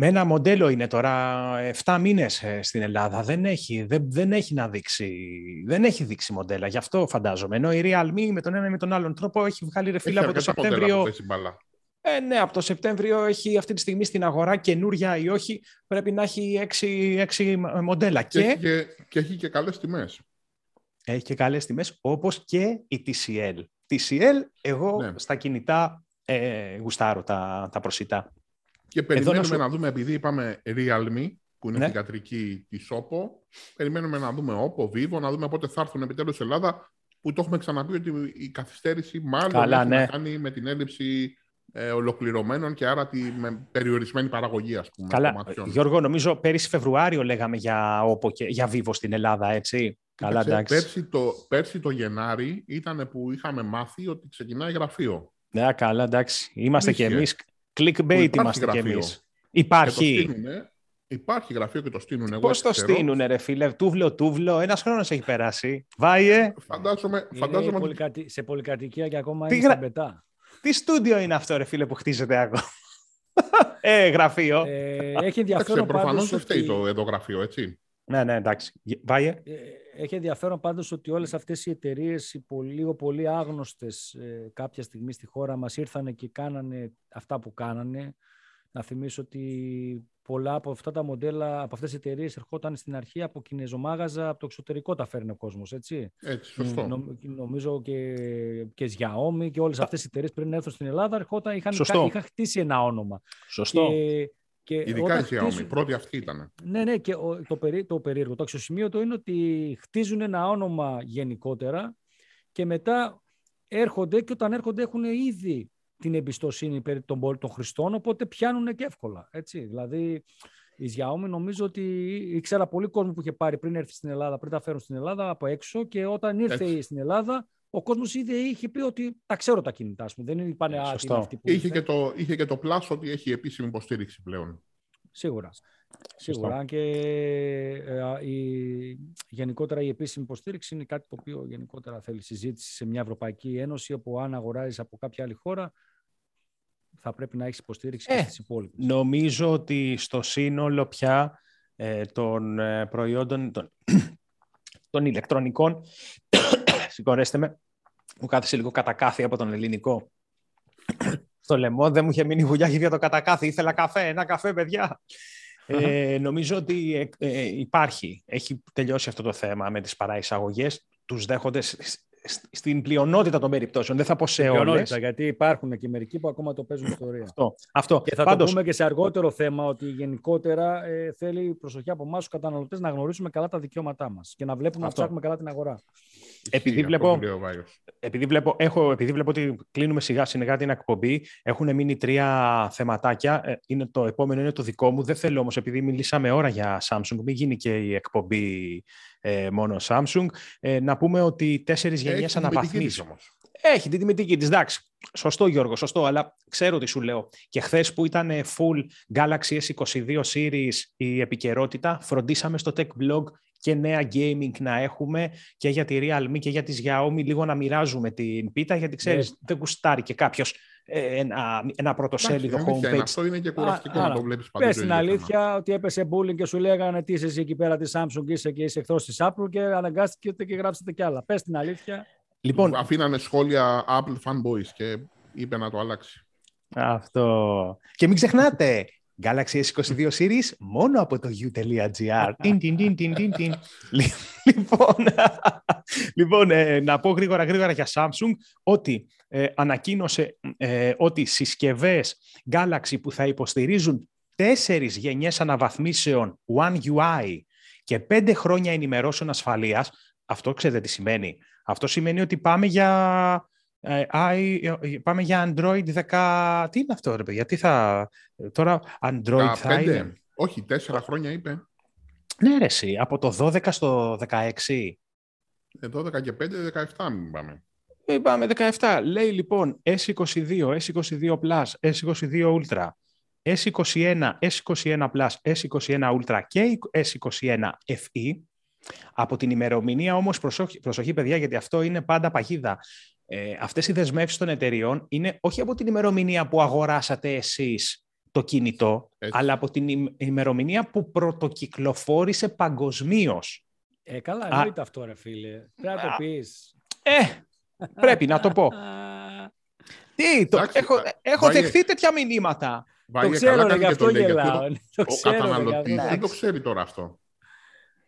Speaker 1: Με ένα μοντέλο είναι τώρα 7 μήνες ε, στην Ελλάδα. Δεν έχει, δεν, δεν έχει να δείξει, δεν έχει δείξει μοντέλα. Γι' αυτό φαντάζομαι. Ενώ η Realme με τον ένα ή με τον άλλον τρόπο έχει βγάλει ρεφίλα από το Σεπτέμβριο. Ε, ναι, από το Σεπτέμβριο έχει αυτή τη στιγμή στην αγορά καινούρια ή όχι. Πρέπει να έχει 6, μοντέλα.
Speaker 2: Και, και... Έχει και, και έχει και καλές τιμές.
Speaker 1: Έχει και καλές τιμές, όπως και η TCL. TCL, εγώ ναι. στα κινητά ε, γουστάρω τα, τα προσιτά.
Speaker 2: Και περιμένουμε να, δούμε, επειδή είπαμε Realme, που είναι ναι. θηγατρική της OPPO, περιμένουμε να δούμε OPPO, Vivo, να δούμε πότε θα έρθουν επιτέλους στην Ελλάδα, που το έχουμε ξαναπεί ότι η καθυστέρηση μάλλον Καλά, έχει ναι. να κάνει με την έλλειψη ε, ολοκληρωμένων και άρα τη, με περιορισμένη παραγωγή, ας πούμε.
Speaker 1: Καλά, Γιώργο, νομίζω πέρυσι Φεβρουάριο λέγαμε για OPPO και για Vivo στην Ελλάδα, έτσι. Καλά, εντάξει.
Speaker 2: Πέρσι το, πέρσι το Γενάρη ήταν που είχαμε μάθει ότι ξεκινάει γραφείο.
Speaker 1: Ναι, καλά, εντάξει. Είμαστε κι εμείς Clickbait είμαστε κι εμείς. Υπάρχει.
Speaker 2: Υπάρχει γραφείο και το στείλουν.
Speaker 1: Πώς το στείλουν, ρε φίλε, τούβλο, τούβλο. Ένας χρόνος έχει περάσει. Βάιε.
Speaker 2: Φαντάζομαι. φαντάζομαι...
Speaker 3: Πολυκατι... Σε πολυκατοικία και ακόμα Τι είναι γρα... πετά.
Speaker 1: Τι στούντιο είναι αυτό, ρε φίλε, που χτίζεται ακόμα. ε, γραφείο.
Speaker 3: Ε, έχει ενδιαφέρον
Speaker 2: Προφανώς δεν φταίει το εδώ γραφείο, έτσι.
Speaker 1: Ναι, ναι, εντάξει. Βάιε. Ε,
Speaker 3: έχει ενδιαφέρον πάντως ότι όλες αυτές οι εταιρείες οι λίγο πολύ άγνωστες ε, κάποια στιγμή στη χώρα μας ήρθαν και κάνανε αυτά που κάνανε. Να θυμίσω ότι πολλά από αυτά τα μοντέλα, από αυτές τις εταιρείες ερχόταν στην αρχή από κινεζομάγαζα, από το εξωτερικό τα φέρνει ο κόσμος, έτσι.
Speaker 2: Έτσι, σωστό.
Speaker 3: νομίζω και, και Xiaomi και όλες αυτές οι εταιρείες πριν έρθουν στην Ελλάδα ερχόταν, είχαν, είχαν χτίσει ένα όνομα.
Speaker 2: Σωστό. Και και Ειδικά η Xiaomi, πρώτη αυτή ήταν.
Speaker 3: Ναι, ναι, και το, περί, το περίεργο, το αξιοσημείωτο είναι ότι χτίζουν ένα όνομα γενικότερα και μετά έρχονται και όταν έρχονται έχουν ήδη την εμπιστοσύνη περί των, των χρηστών, οπότε πιάνουν και εύκολα. Έτσι. Δηλαδή, η Xiaomi νομίζω ότι ήξερα πολύ κόσμο που είχε πάρει πριν έρθει στην Ελλάδα, πριν τα φέρουν στην Ελλάδα από έξω και όταν ήρθε Έτσι. στην Ελλάδα ο κόσμος ήδη είχε πει ότι τα ξέρω τα κινητά, μου. Δεν είναι πάνε
Speaker 2: αυτή που είχε και, το, είχε και το πλάσο ότι έχει επίσημη υποστήριξη πλέον.
Speaker 3: Σίγουρα. Σίγουρα. Και ε, η, γενικότερα η επίσημη υποστήριξη είναι κάτι το οποίο γενικότερα θέλει συζήτηση σε μια Ευρωπαϊκή Ένωση, όπου αν αγοράζεις από κάποια άλλη χώρα, θα πρέπει να έχεις υποστήριξη ε, και στις υπόλοιπες.
Speaker 1: Νομίζω ότι στο σύνολο πια ε, των ε, προϊόντων, των, των ηλεκτρονικών, συγχωρέστε με, μου κάθεσε λίγο κατακάθι από τον ελληνικό στο λαιμό. Δεν μου είχε μείνει βουλιά για το κατακάθι. Ήθελα καφέ, ένα καφέ, παιδιά. Ε, νομίζω ότι ε, ε, υπάρχει. Έχει τελειώσει αυτό το θέμα με τις παραεισαγωγές. Τους δέχονται στην πλειονότητα των περιπτώσεων. Δεν θα πω σε όλες.
Speaker 3: Γιατί υπάρχουν και μερικοί που ακόμα το παίζουν ιστορία.
Speaker 1: Αυτό. αυτό.
Speaker 3: Και θα Πάντως... το πούμε και σε αργότερο θέμα ότι γενικότερα ε, θέλει προσοχή από εμάς τους καταναλωτές να γνωρίσουμε καλά τα δικαιώματά μας και να βλέπουμε να ψάχνουμε καλά την αγορά.
Speaker 1: Επειδή βλέπω, επειδή, βλέπω, έχω, επειδή βλέπω ότι κλείνουμε σιγά σιγά την εκπομπή, έχουν μείνει τρία θεματάκια. Ε, είναι το επόμενο είναι το δικό μου. Δεν θέλω όμως, επειδή μιλήσαμε ώρα για Samsung, μην γίνει και η εκπομπή ε, μόνο Samsung. Ε, να πούμε ότι τέσσερις γενιές αναβαθμίσεων. Έχει την τιμητική της, εντάξει. Σωστό Γιώργο, σωστό, αλλά ξέρω τι σου λέω. Και χθες που ήταν full Galaxy S22 Series η επικαιρότητα, φροντίσαμε στο Tech Blog και νέα gaming να έχουμε και για τη Realme και για τη Xiaomi λίγο να μοιράζουμε την πίτα γιατί ξέρεις ναι. δεν γουστάρει και κάποιος ε, ένα, ένα πρωτοσέλιδο homepage.
Speaker 2: Αυτό είναι και κουραστικό να το βλέπεις παντού.
Speaker 3: Πες την αλήθεια ότι έπεσε bullying και σου λέγανε τι είσαι εσύ εκεί πέρα της Samsung είσαι και είσαι εχθρός της Apple και αναγκάστηκε και γράψετε κι άλλα. Πες την αλήθεια.
Speaker 2: Λοιπόν, Αφήνανε σχόλια Apple fanboys και είπε να το αλλάξει.
Speaker 1: Αυτό. Και μην ξεχνάτε, Galaxy S22 Series μόνο από το u.gr. λοιπόν, λοιπόν ε, να πω γρήγορα γρήγορα για Samsung ότι ε, ανακοίνωσε ε, ότι συσκευές Galaxy που θα υποστηρίζουν τέσσερις γενιές αναβαθμίσεων One UI και πέντε χρόνια ενημερώσεων ασφαλείας, αυτό ξέρετε τι σημαίνει. Αυτό σημαίνει ότι πάμε για ε, ε, πάμε για Android 10... Τι είναι αυτό, ρε παιδιά, τι θα... Τώρα Android 15. θα είναι...
Speaker 2: Όχι, τέσσερα χρόνια είπε.
Speaker 1: Ναι, ρε, εσύ, από το 12 στο 16.
Speaker 2: Ε, 12 και 5, 17 μην πάμε.
Speaker 1: Είπαμε 17. Λέει λοιπόν S22, S22 Plus, S22 Ultra, S21, S21 Plus, S21 Ultra και S21 FE. Από την ημερομηνία όμως, προσοχή, προσοχή παιδιά, γιατί αυτό είναι πάντα παγίδα. Ε, αυτές οι δεσμεύσεις των εταιριών είναι όχι από την ημερομηνία που αγοράσατε εσείς το κινητό, αλλά από την ημερομηνία που πρωτοκυκλοφόρησε παγκοσμίως.
Speaker 3: Ε, καλά, εννοείται αυτό, ρε φίλε. Πρέπει να το πεις.
Speaker 1: Ε, πρέπει να το πω. Τι, το, έχω, έχω δεχθεί τέτοια μηνύματα.
Speaker 3: το ξέρω, ρε, γι' αυτό γελάω.
Speaker 2: Το, ο καταναλωτής δεν το ξέρει τώρα αυτό.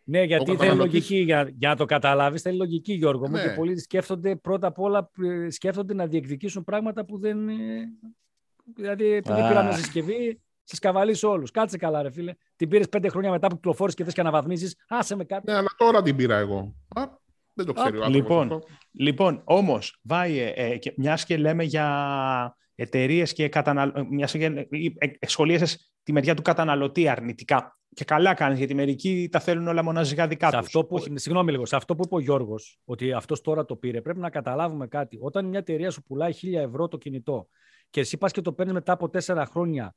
Speaker 3: Ναι, γιατί θέλει λογική για, για να το καταλάβεις, θέλει λογική, Γιώργο μου. Ναι. Και οι πολίτε σκέφτονται πρώτα απ' όλα ε, σκέφτονται να διεκδικήσουν πράγματα που δεν. Δηλαδή, επειδή πήραν μια συσκευή, σε σκαβαλείς όλους. Κάτσε καλά, ρε φίλε. Την πήρες πέντε χρόνια μετά που κυκλοφόρησες και θες και αναβαθμίσει. Άσε με κάτι.
Speaker 2: Ναι, αλλά τώρα την πήρα εγώ. Α, δεν το ξέρει ο
Speaker 1: Λοιπόν, λοιπόν όμως, Βάιε, ε, μιας και λέμε για εταιρείες και καταναλ... μιας και ε, ε, σχολίασες τη μεριά του καταναλωτή αρνητικά. Και καλά κάνεις, γιατί μερικοί τα θέλουν όλα μοναζικά δικά τους.
Speaker 3: Αυτό που, Συγγνώμη λίγο, σε αυτό που είπε ο Γιώργος, ότι αυτός τώρα το πήρε, πρέπει να καταλάβουμε κάτι. Όταν μια εταιρεία σου πουλάει 1000 ευρώ το κινητό και εσύ πας και το παίρνεις μετά από 4 χρόνια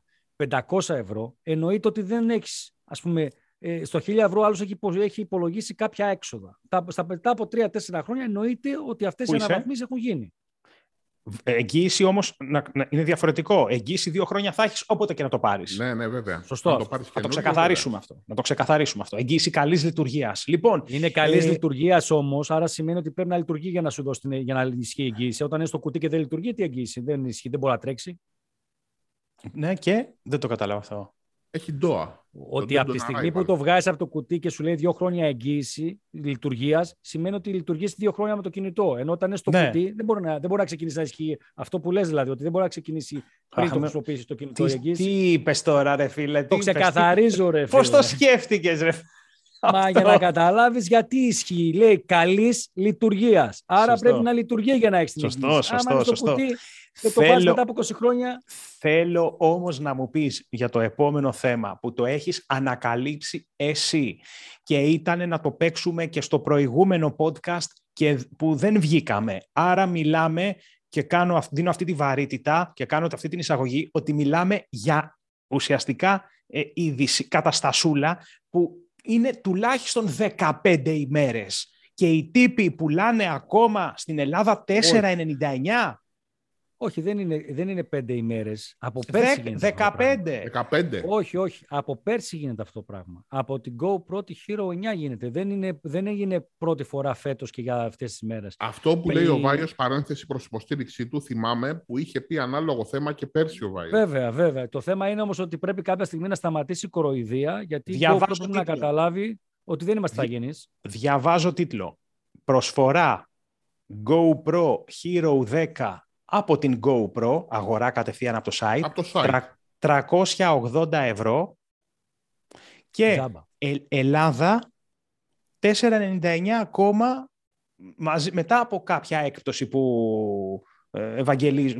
Speaker 3: 500 ευρώ, εννοείται ότι δεν έχεις, ας πούμε, ε, στο 1000 ευρώ άλλος έχει υπολογίσει κάποια έξοδα. Στα μετά από 3-4 χρόνια εννοείται ότι αυτές οι αναβαθμίσεις έχουν γίνει.
Speaker 1: Εγγύηση όμως είναι διαφορετικό. Εγγύηση δύο χρόνια θα έχεις όποτε και να το πάρεις.
Speaker 2: Ναι, ναι, βέβαια.
Speaker 1: Σωστό. Να το, πάρεις να το ξεκαθαρίσουμε αυτό. Να το ξεκαθαρίσουμε αυτό. Εγγύηση καλής λειτουργίας. Λοιπόν,
Speaker 3: είναι καλής ε... λειτουργίας όμως, άρα σημαίνει ότι πρέπει να λειτουργεί για να σου δώσει για να ισχύει η εγγύηση. Όταν είναι στο κουτί και δεν λειτουργεί, τι εγγύηση; Δεν ισχύει, δεν μπορεί να τρέξει.
Speaker 1: Ναι, και δεν το κατάλαβα αυτό
Speaker 2: έχει ντόα.
Speaker 3: Ότι από τη στιγμή που το βγάζεις από το κουτί και σου λέει δύο χρόνια εγγύηση λειτουργίας, σημαίνει ότι λειτουργείς δύο χρόνια με το κινητό. Ενώ όταν είναι στο ναι. κουτί, δεν μπορεί, να, δεν μπορεί να ξεκινήσει να ισχύει αυτό που λες, δηλαδή, ότι δεν μπορεί να ξεκινήσει πριν το χρησιμοποιήσεις το κινητό.
Speaker 1: Τι, εγγύηση. τι είπες τώρα, ρε φίλε.
Speaker 3: Το ξεκαθαρίζω, ρε φίλε.
Speaker 1: Πώς το σκέφτηκες, ρε φίλε;
Speaker 3: Μα για να καταλάβεις γιατί ισχύει. Λέει καλής λειτουργίας. Άρα πρέπει να λειτουργεί για να έχεις την
Speaker 1: Σωστό, σωστό, σωστό. σωστό.
Speaker 3: Και το θέλω, μετά από 20 χρόνια.
Speaker 1: Θέλω όμως να μου πεις για το επόμενο θέμα που το έχεις ανακαλύψει εσύ και ήταν να το παίξουμε και στο προηγούμενο podcast και που δεν βγήκαμε. Άρα μιλάμε και κάνω, δίνω αυτή τη βαρύτητα και κάνω αυτή την εισαγωγή ότι μιλάμε για ουσιαστικά ε, είδηση, καταστασούλα που είναι τουλάχιστον 15 ημέρες και οι τύποι πουλάνε ακόμα στην Ελλάδα 4,99.
Speaker 3: Όχι, δεν είναι, δεν είναι πέντε ημέρες. Από πέρσι γίνεται
Speaker 1: 15.
Speaker 2: 15.
Speaker 3: Όχι, όχι. Από πέρσι γίνεται αυτό το πράγμα. Από την Go πρώτη Hero 9 γίνεται. Δεν, είναι, δεν έγινε πρώτη φορά φέτος και για αυτές τις μέρες.
Speaker 2: Αυτό που λέει ο Βάιος, παρένθεση προς υποστήριξή του, θυμάμαι που είχε πει ανάλογο θέμα και πέρσι ο Βάιος.
Speaker 3: Βέβαια, βέβαια. Το θέμα είναι όμως ότι πρέπει κάποια στιγμή να σταματήσει η κοροϊδία, γιατί Διαβάζω πρέπει να καταλάβει ότι δεν είμαστε αγενείς.
Speaker 1: Διαβάζω τίτλο. Προσφορά GoPro Hero 10 από την GoPro, αγορά κατευθείαν από το site,
Speaker 2: από το site.
Speaker 1: 380 ευρώ και ε, Ελλάδα 4,99 ακόμα μαζί, μετά από κάποια έκπτωση που, ε,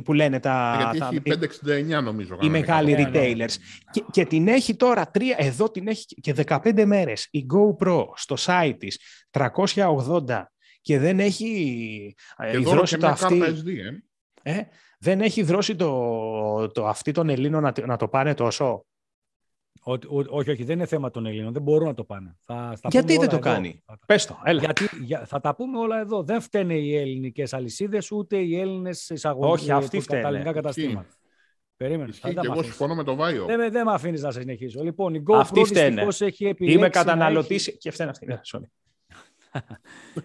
Speaker 1: που λένε τα...
Speaker 2: Γιατί έχει 5,69 νομίζω.
Speaker 1: Οι μεγάλοι ναι, ναι, ναι. retailers. Και, και, την έχει τώρα, τρία, εδώ την έχει και 15 μέρες η GoPro στο site της 380 και δεν έχει
Speaker 2: και δώσει το αυτή... SD, ε.
Speaker 1: Ε, δεν έχει δρώσει το, το αυτή των Ελλήνων να, να το πάνε τόσο;
Speaker 3: Ό, όχι, όχι, δεν είναι θέμα των Ελλήνων. Δεν μπορούν να το πάνε. Θα,
Speaker 1: θα Γιατί δεν το εδώ. κάνει; Πες το, έλα.
Speaker 3: Γιατί, για, θα τα πούμε όλα εδώ. Δεν φταίνε οι ελληνικές αλυσίδες, ούτε οι Έλληνες εισαγωγές
Speaker 1: όχι, αυτοί φταίνε.
Speaker 3: τα ελληνικά καταστήματα. Περίμενε.
Speaker 2: και εγώ συμφωνώ με το Βάιο.
Speaker 3: Δεν, δεν με αφήνεις να συνεχίσω. Λοιπόν, η GoPro έχει επιλέξει.
Speaker 1: Είμαι καταναλωτής και φταίνει αυτή.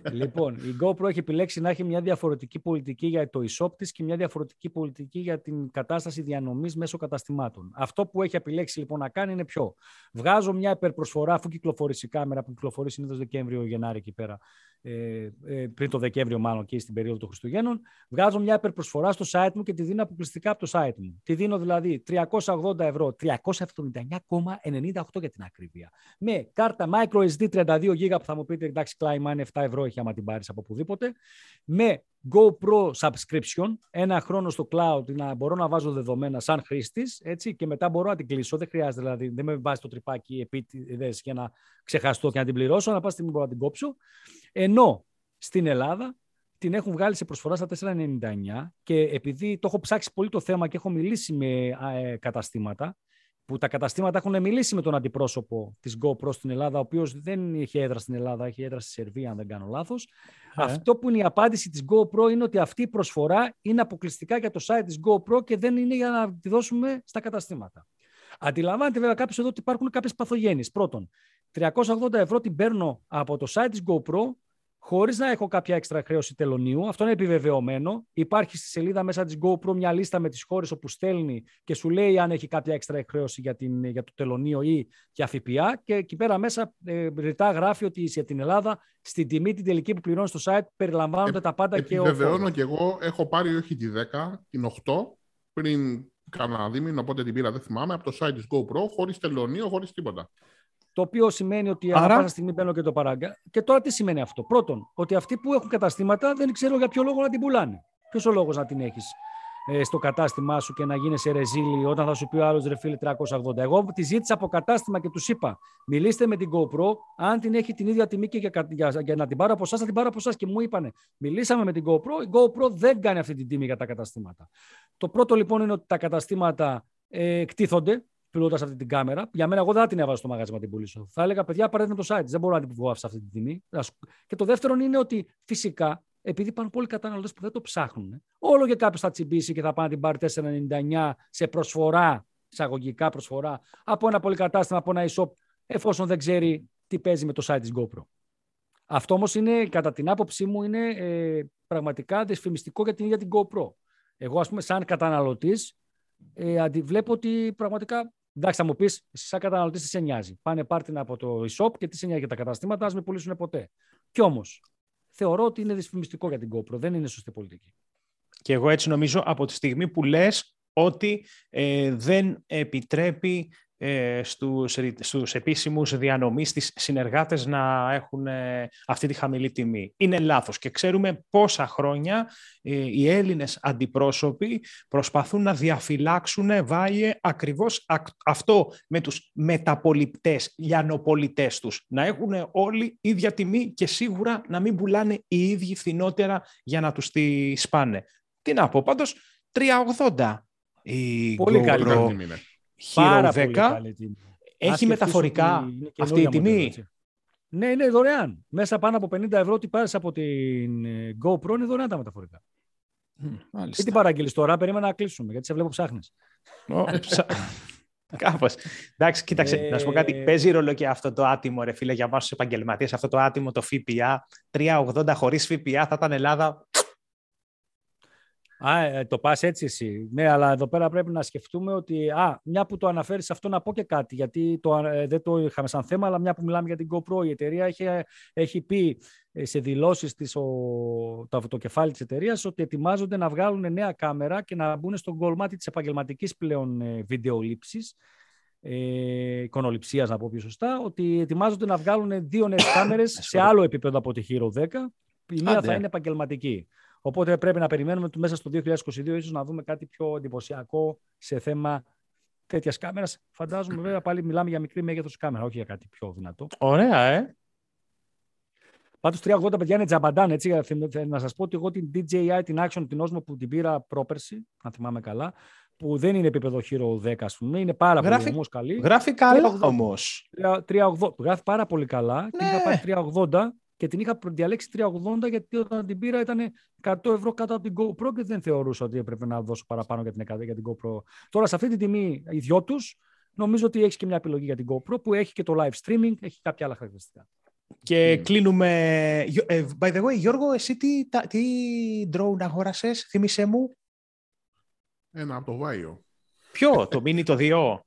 Speaker 1: Ναι,
Speaker 3: λοιπόν, η GoPro έχει επιλέξει να έχει μια διαφορετική πολιτική για το e-shop της και μια διαφορετική πολιτική για την κατάσταση διανομής μέσω καταστημάτων. Αυτό που έχει επιλέξει λοιπόν να κάνει είναι ποιο; Βγάζω μια υπερπροσφορά αφού κυκλοφορήσει η κάμερα που κυκλοφορεί συνήθως Δεκέμβριο-Γενάρη εκεί πέρα ε, ε, πριν το Δεκέμβριο μάλλον και στην περίοδο των Χριστουγέννων, βγάζω μια υπερπροσφορά στο site μου και τη δίνω αποκλειστικά από το site μου. Τη δίνω δηλαδή 380 ευρώ, 379,98 για την ακρίβεια. Με κάρτα microSD 32 GB που θα μου πείτε εντάξει κλάιμα είναι 7 ευρώ έχει άμα την πάρεις από οπουδήποτε. Με GoPro subscription, ένα χρόνο στο cloud να μπορώ να βάζω δεδομένα σαν χρήστης και μετά μπορώ να την κλείσω. Δεν χρειάζεται δηλαδή, δεν με βάζει το τρυπάκι επίτηδες για να ξεχαστώ και να την πληρώσω, να πάω στιγμή μπορώ να την κόψω. Ενώ στην Ελλάδα την έχουν βγάλει σε προσφορά στα 4,99 και επειδή το έχω ψάξει πολύ το θέμα και έχω μιλήσει με ε, καταστήματα, που τα καταστήματα έχουν μιλήσει με τον αντιπρόσωπο της GoPro στην Ελλάδα, ο οποίος δεν είχε έδρα στην Ελλάδα, είχε έδρα στη Σερβία, αν δεν κάνω λάθος. Ε. Αυτό που είναι η απάντηση της GoPro είναι ότι αυτή η προσφορά είναι αποκλειστικά για το site της GoPro και δεν είναι για να τη δώσουμε στα καταστήματα. Αντιλαμβάνεται βέβαια κάποιος εδώ ότι υπάρχουν κάποιες παθογένειες. Πρώτον, 380 ευρώ την παίρνω από το site της GoPro χωρίς να έχω κάποια έξτρα χρέωση τελωνίου. Αυτό είναι επιβεβαιωμένο. Υπάρχει στη σελίδα μέσα της GoPro μια λίστα με τις χώρες όπου στέλνει και σου λέει αν έχει κάποια έξτρα χρέωση για, την, για το τελωνίο ή για ΦΠΑ. Και εκεί πέρα μέσα ε, ρητά γράφει ότι για την Ελλάδα στην τιμή την τελική που πληρώνεις στο site περιλαμβάνονται ε, τα πάντα και ο.
Speaker 2: Επιβεβαιώνω και εγώ έχω πάρει όχι τη 10, την 8 πριν κανένα δίμηνο, οπότε την πήρα, δεν θυμάμαι, από το site της GoPro, χωρίς τελωνίο, χωρίς τίποτα.
Speaker 3: Το οποίο σημαίνει ότι Άρα... ανά πάσα στιγμή παίρνω και το παράγκα. Και τώρα τι σημαίνει αυτό; Πρώτον, ότι αυτοί που έχουν καταστήματα δεν ξέρω για ποιο λόγο να την πουλάνε. Ποιος ο λόγος να την έχεις ε, στο κατάστημά σου και να γίνεσαι ρεζίλη όταν θα σου πει ο άλλος ρε φίλε 380. Εγώ τη ζήτησα από κατάστημα και τους είπα: Μιλήστε με την GoPro. Αν την έχει την ίδια τιμή και για, για, για να την πάρω από εσάς, θα την πάρω από εσάς. Και μου είπανε: Μιλήσαμε με την GoPro. Η GoPro δεν κάνει αυτή την τιμή για τα καταστήματα. Το πρώτο λοιπόν είναι ότι τα καταστήματα ε, εκτίθονται πουλώντα αυτή την κάμερα. Για μένα, εγώ δεν θα την έβαζα στο μαγαζί να την πουλήσω. Θα έλεγα, παιδιά, πάρετε το site. Δεν μπορώ να την βγάλω σε αυτή τη τιμή. Και το δεύτερο είναι ότι φυσικά, επειδή υπάρχουν πολλοί καταναλωτές που δεν το ψάχνουν, όλο και κάποιος θα τσιμπήσει και θα πάει να την πάρει 4,99 σε προσφορά, εισαγωγικά προσφορά, από ένα πολυκατάστημα, από ένα e-shop, εφόσον δεν ξέρει τι παίζει με το site της GoPro. Αυτό όμως είναι, κατά την άποψή μου, είναι ε, πραγματικά δυσφημιστικό για την ίδια την GoPro. Εγώ, ας πούμε, σαν καταναλωτής, ε, βλέπω ότι πραγματικά Εντάξει, θα μου πεις, εσύ σαν καταναλωτής τι σε νοιάζει; Πάνε πάρτιν από το e-shop και τι σε νοιάζει για τα καταστήματα, ας με πουλήσουν ποτέ. Κι όμως, θεωρώ ότι είναι δυσφημιστικό για την GoPro. Δεν είναι σωστή πολιτική.
Speaker 1: Και εγώ έτσι νομίζω από τη στιγμή που λες ότι ε, δεν επιτρέπει ε, στους, στους επίσημους διανομής τις συνεργάτες να έχουν ε, αυτή τη χαμηλή τιμή. Είναι λάθος και ξέρουμε πόσα χρόνια ε, οι Έλληνες αντιπρόσωποι προσπαθούν να διαφυλάξουν βάγε ακριβώς αυτό με τους μεταπολιτές, λιανοπολιτές τους. Να έχουν όλοι ίδια τιμή και σίγουρα να μην πουλάνε οι ίδιοι φθηνότερα για να τους τη σπάνε. Τι να πω, πάντως 380 η
Speaker 3: Πολύ καλή τιμή.
Speaker 1: Hero 10 έχει μεταφορικά αυτή η τιμή.
Speaker 3: Ναι, είναι δωρεάν. Μέσα πάνω από 50 ευρώ τι πάρεις από την ε, GoPro είναι δωρεάν τα μεταφορικά. Mm, Τι την παραγγείλεις τώρα, περίμενα να κλείσουμε, γιατί σε βλέπω ψάχνεις.
Speaker 1: Κάπως. Εντάξει, κοίταξε, να σου πω κάτι. Ε, Παίζει ρόλο και αυτό το άτιμο, ρε φίλε, για εμάς τους επαγγελματίες. Αυτό το άτιμο, το ΦΠΑ. 3,80 χωρίς ΦΠΑ θα ήταν Ελλάδα
Speaker 3: Α, ε, το πας έτσι εσύ. Ναι, αλλά εδώ πέρα πρέπει να σκεφτούμε ότι, α, μια που το αναφέρεις αυτό να πω και κάτι, γιατί το, ε, δεν το είχαμε σαν θέμα, αλλά μια που μιλάμε για την GoPro, η εταιρεία έχει, έχει πει ε, σε δηλώσεις της, ο, το, το κεφάλι της εταιρείας ότι ετοιμάζονται να βγάλουν νέα κάμερα και να μπουν στο κομμάτι της επαγγελματικής πλέον ε, βιντεολήψης, ε, εικονοληψίας να πω πιο σωστά, ότι ετοιμάζονται να βγάλουν δύο νέες κάμερες σε άλλο επίπεδο από τη Hero 10. Η μία θα είναι επαγγελματική. Οπότε πρέπει να περιμένουμε μέσα στο 2022 ίσως να δούμε κάτι πιο εντυπωσιακό σε θέμα τέτοιας κάμερας. Φαντάζομαι βέβαια πάλι μιλάμε για μικρή μέγεθος κάμερα, όχι για κάτι πιο δυνατό.
Speaker 1: Ωραία, ε.
Speaker 3: Πάντως 380 παιδιά είναι τζαμπαντάν. Έτσι, να σας πω ότι εγώ την DJI, την Action, την Osmo που την πήρα πρόπερση, αν θυμάμαι καλά, που δεν είναι επίπεδο Hero 10, ας πούμε, είναι πάρα γράφει, πολύ όμως, καλή.
Speaker 1: Γράφει καλά όμω.
Speaker 3: Γράφει πάρα πολύ καλά ναι. και είχα πάει 380 και την είχα διαλέξει 380 γιατί όταν την πήρα ήταν 100 ευρώ κάτω από την GoPro και δεν θεωρούσα ότι έπρεπε να δώσω παραπάνω για την, για την GoPro. Τώρα σε αυτή τη τιμή οι δυο τους, νομίζω ότι έχεις και μια επιλογή για την GoPro που έχει και το live streaming, έχει κάποια άλλα χαρακτηριστικά.
Speaker 1: Και mm. κλείνουμε. Ε, by the way, Γιώργο, εσύ τι, τι drone αγόρασες, θύμισέ μου;
Speaker 2: Ένα από το Βάιο.
Speaker 1: Ποιο, το Mini το 2.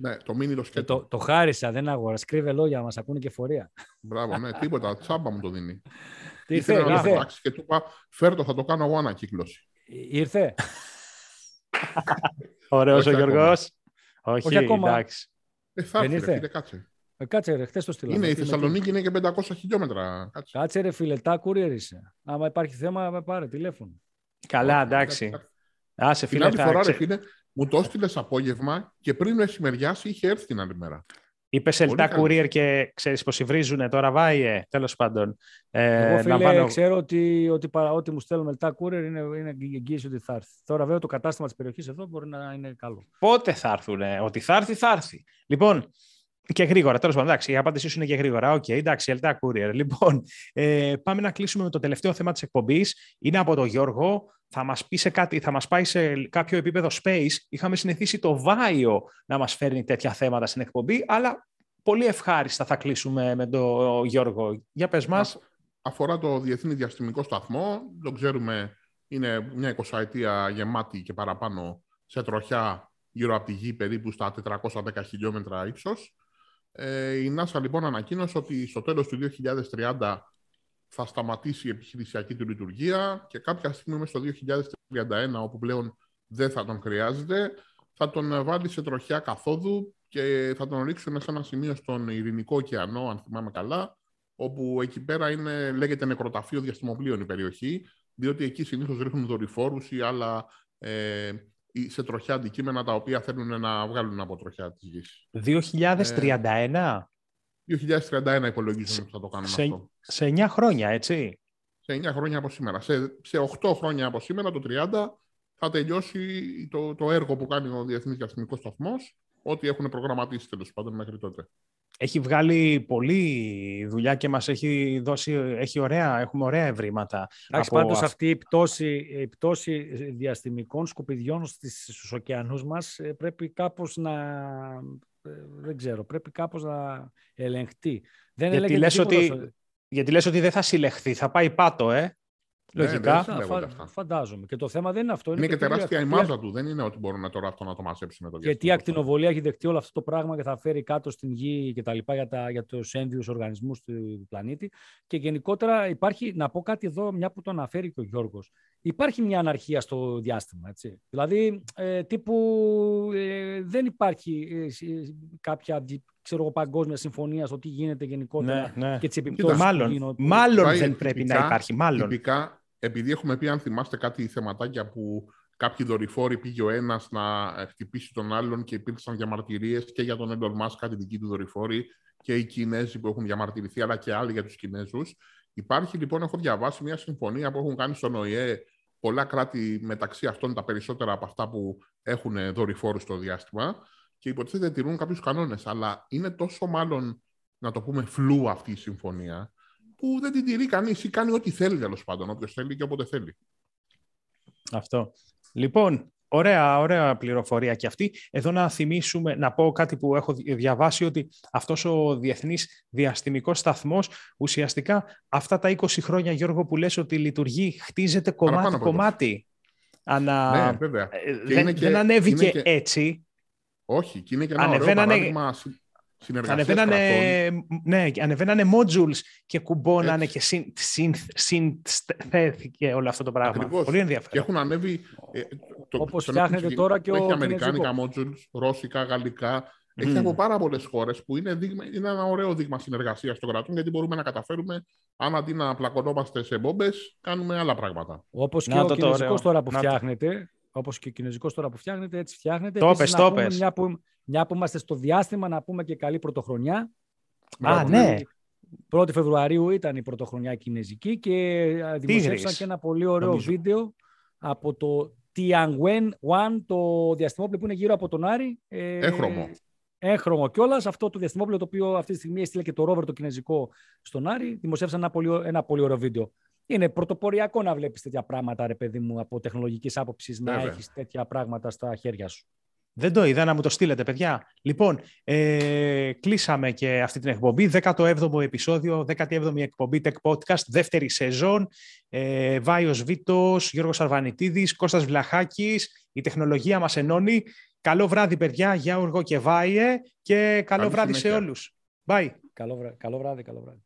Speaker 2: Ναι, το μήνυ το σκέτο.
Speaker 3: Το, το χάρισα, δεν αγόρασα. Κρύβε λόγια, μας ακούνε και φορεία.
Speaker 2: Μπράβο, ναι, τίποτα. Τσάμπα μου το δίνει.
Speaker 3: Τι ήρθε, ήρθε. Να
Speaker 2: και του είπα, φέρτο, θα το κάνω εγώ ανακύκλωση.
Speaker 3: Ήρθε.
Speaker 1: Ωραίος ο Γιώργος. Όχι, Όχι ακόμα. εντάξει.
Speaker 2: Ε, θα έρθει, φίλε, κάτσε.
Speaker 3: Ε, κάτσε ρε, χθες το στείλαμε.
Speaker 2: Είναι, η Θεσσαλονίκη είναι και 500 χιλιόμετρα.
Speaker 3: Κάτσε. κάτσε ρε φίλε, τα courier είσαι. Άμα υπάρχει θέμα, πάρε τηλέφωνο.
Speaker 1: Καλά, εντάξει.
Speaker 2: Άσε φίλε, Την άλλη φορά, ρε φίλε, μου το έστειλες απόγευμα και πριν μεσημεριάσει είχε έρθει την άλλη μέρα.
Speaker 1: Είπες ΕΛΤΑ Courier και ξέρεις πώς βρίζουνε τώρα, Βάιε. Τέλος πάντων.
Speaker 3: Ε, Εγώ φίλε, πάνω... ξέρω ότι, ότι, παρά, ότι μου στέλνουν ΕΛΤΑ Courier είναι, είναι εγγύηση ότι θα έρθει. Τώρα, βέβαια, το κατάστημα της περιοχής εδώ μπορεί να είναι καλό.
Speaker 1: Πότε θα έρθουν, ότι θα έρθει, θα έρθει. Λοιπόν, και γρήγορα, τέλος πάντων. Εντάξει, η απάντησή σου είναι και γρήγορα. OK, okay, εντάξει, ΕΛΤΑ Courier. Λοιπόν, ε, πάμε να κλείσουμε με το τελευταίο θέμα της εκπομπής. Είναι από τον Γιώργο. Θα μας πει σε κάτι, θα μας πάει σε κάποιο επίπεδο space. Είχαμε συνηθίσει το Βάιο να μας φέρνει τέτοια θέματα στην εκπομπή, αλλά πολύ ευχάριστα θα κλείσουμε με τον Γιώργο. Για πες μας.
Speaker 2: Αφορά το Διεθνή Διαστημικό Σταθμό. Το ξέρουμε, είναι μια εικοσαετία γεμάτη και παραπάνω σε τροχιά γύρω από τη Γη, περίπου στα 410 χιλιόμετρα ύψος. Ε, η NASA λοιπόν ανακοίνωσε ότι στο τέλος του 2030 θα σταματήσει η επιχειρησιακή του λειτουργία και κάποια στιγμή μέσα στο 2031, όπου πλέον δεν θα τον χρειάζεται, θα τον βάλει σε τροχιά καθόδου και θα τον ρίξουν σε ένα σημείο στον Ειρηνικό ωκεανό, αν θυμάμαι καλά, όπου εκεί πέρα είναι, λέγεται νεκροταφείο διαστημοπλοίων η περιοχή, διότι εκεί συνήθως ρίχνουν δορυφόρους ή άλλα ε, σε τροχιά αντικείμενα τα οποία θέλουν να βγάλουν από τροχιά της γης.
Speaker 1: 2031?
Speaker 2: 2031 υπολογίζουμε ότι θα το κάνουμε
Speaker 1: σε,
Speaker 2: αυτό.
Speaker 1: Σε 9 χρόνια, έτσι;
Speaker 2: Σε 9 χρόνια από σήμερα. Σε, σε 8 χρόνια από σήμερα, το 30, θα τελειώσει το, το έργο που κάνει ο Διεθνής Διαστημικός Σταθμός ό,τι έχουν προγραμματίσει τέλος πάντων μέχρι τότε.
Speaker 1: Έχει βγάλει πολλή δουλειά και μας έχει δώσει, έχει ωραία, έχουμε ωραία ευρήματα.
Speaker 3: Εντάξει, από... πάντως αυτή η πτώση, η πτώση διαστημικών σκουπιδιών στους ωκεανούς μας ε, πρέπει κάπως να, ε, δεν ξέρω, πρέπει κάπως να ελεγχτεί. Δεν
Speaker 1: γιατί, λες ότι, γιατί λες ότι δεν θα συλλεχθεί, θα πάει πάτο, ε; Λογικά.
Speaker 3: Ναι, φα, φαντάζομαι. Και το θέμα δεν είναι αυτό.
Speaker 2: Είναι, είναι και τεράστια η μάζα του. Δεν είναι ότι μπορούν τώρα αυτό να το μαζέψει με το
Speaker 3: διάστημα. Γιατί η ακτινοβολία έχει δεχτεί όλο αυτό το πράγμα και θα φέρει κάτω στην γη και τα λοιπά για, τα, για τους ένδυου οργανισμούς του πλανήτη. Και γενικότερα υπάρχει, να πω κάτι εδώ, μια που το αναφέρει και ο Γιώργος. Υπάρχει μια αναρχία στο διάστημα. Έτσι. Δηλαδή, ε, τύπου ε, δεν υπάρχει ε, κάποια ξέρω, παγκόσμια συμφωνία στο τι γίνεται γενικότερα ναι, ναι. και τις επιπτώσεις.
Speaker 1: Μάλλον, μάλλον δεν πρέπει να υπάρχει. Μάλλον.
Speaker 2: Τυπικά, επειδή έχουμε πει, αν θυμάστε κάτι θεματάκια που κάποιοι δορυφόροι πήγε ο ένας να χτυπήσει τον άλλον και υπήρξαν διαμαρτυρίες και για τον Elon Musk, κάτι δική του δορυφόροι, και οι Κινέζοι που έχουν διαμαρτυρηθεί, αλλά και άλλοι για τους Κινέζους. Υπάρχει λοιπόν, έχω διαβάσει μια συμφωνία που έχουν κάνει στον ΟΗΕ πολλά κράτη μεταξύ αυτών τα περισσότερα από αυτά που έχουν δορυφόρους στο διάστημα και υποτίθεται τηρούν κάποιους κανόνες. Αλλά είναι τόσο μάλλον, να το πούμε, φλού αυτή η συμφωνία, που δεν την τηρεί κανείς ή κάνει ό,τι θέλει τέλος πάντων, όποιος θέλει και όποτε θέλει.
Speaker 1: Αυτό. Λοιπόν, ωραία, ωραία πληροφορία και αυτή. Εδώ να θυμίσουμε, να πω κάτι που έχω διαβάσει, ότι αυτός ο Διεθνής Διαστημικός Σταθμός, ουσιαστικά αυτά τα 20 χρόνια, Γιώργο, που λες ότι λειτουργεί, χτίζεται κομμάτι-κομμάτι. Ανα...
Speaker 2: Ναι, βέβαια.
Speaker 1: Ε, δεν, δεν ανέβηκε έτσι.
Speaker 2: Όχι, και είναι και ένα ανεβαίνανε... ωραίο παράδειγμα
Speaker 1: Ανεβαίνανε, ναι, ανεβαίνανε modules και κουμπώνανε Έτσι. και συνθέθηκε όλο αυτό το πράγμα. Ακριβώς. Πολύ ενδιαφέρον.
Speaker 2: Και έχουν ανέβει...
Speaker 3: Ε, το, Όπως φτιάχνεται τώρα και ο
Speaker 2: Έχει αμερικάνικα modules, ρώσικα, γαλλικά. Mm. Έχει από πάρα πολλές χώρες που είναι, δείγμα, είναι ένα ωραίο δείγμα συνεργασίας των κρατών γιατί μπορούμε να καταφέρουμε, αν αντί να πλακωνόμαστε σε μπόμπες, κάνουμε άλλα πράγματα.
Speaker 3: Όπως και ο κινέζικος τώρα που φτιάχνεται, όπως και ο κινέζικος τώρα που φτιάχνεται, έτσι φτιάχνεται.
Speaker 1: Το πες, το πες.
Speaker 3: Μια που, μια που είμαστε στο διάστημα, να πούμε και καλή πρωτοχρονιά.
Speaker 1: Α, ναι.
Speaker 3: 1η Φεβρουαρίου ήταν η πρωτοχρονιά κινέζικη και δημοσίευσαν και ένα πολύ ωραίο Νομίζω. βίντεο από το Tianwen 1, το διαστημόπλαιο που είναι γύρω από τον Άρη.
Speaker 2: Ε, Έχρωμο.
Speaker 3: Έχρωμο κιόλας. Αυτό το διαστημόπλαιο το οποίο αυτή τη στιγμή έστειλε και το ρόβερ το κινέζικο στον Άρη. Δημοσίευσαν ένα πολύ, ένα πολύ ωραίο βίντεο είναι πρωτοποριακό να βλέπεις τέτοια πράγματα, ρε παιδί μου, από τεχνολογικής άποψης, να έχεις τέτοια πράγματα στα χέρια σου.
Speaker 1: Δεν το είδα να μου το στείλετε, παιδιά. Λοιπόν, ε, κλείσαμε και αυτή την εκπομπή. 17ο επεισόδιο, 17η εκπομπή Tech Podcast, δεύτερη σεζόν. Ε, Βάιος Βίτος, Γιώργος Αρβανιτίδης, Κώστας Βλαχάκης. Η τεχνολογία μας ενώνει. Καλό βράδυ, παιδιά, Γιώργο και Βάιε. Και καλό βράδυ σε όλους. Bye.
Speaker 3: Καλό, βράδυ, καλό βράδυ.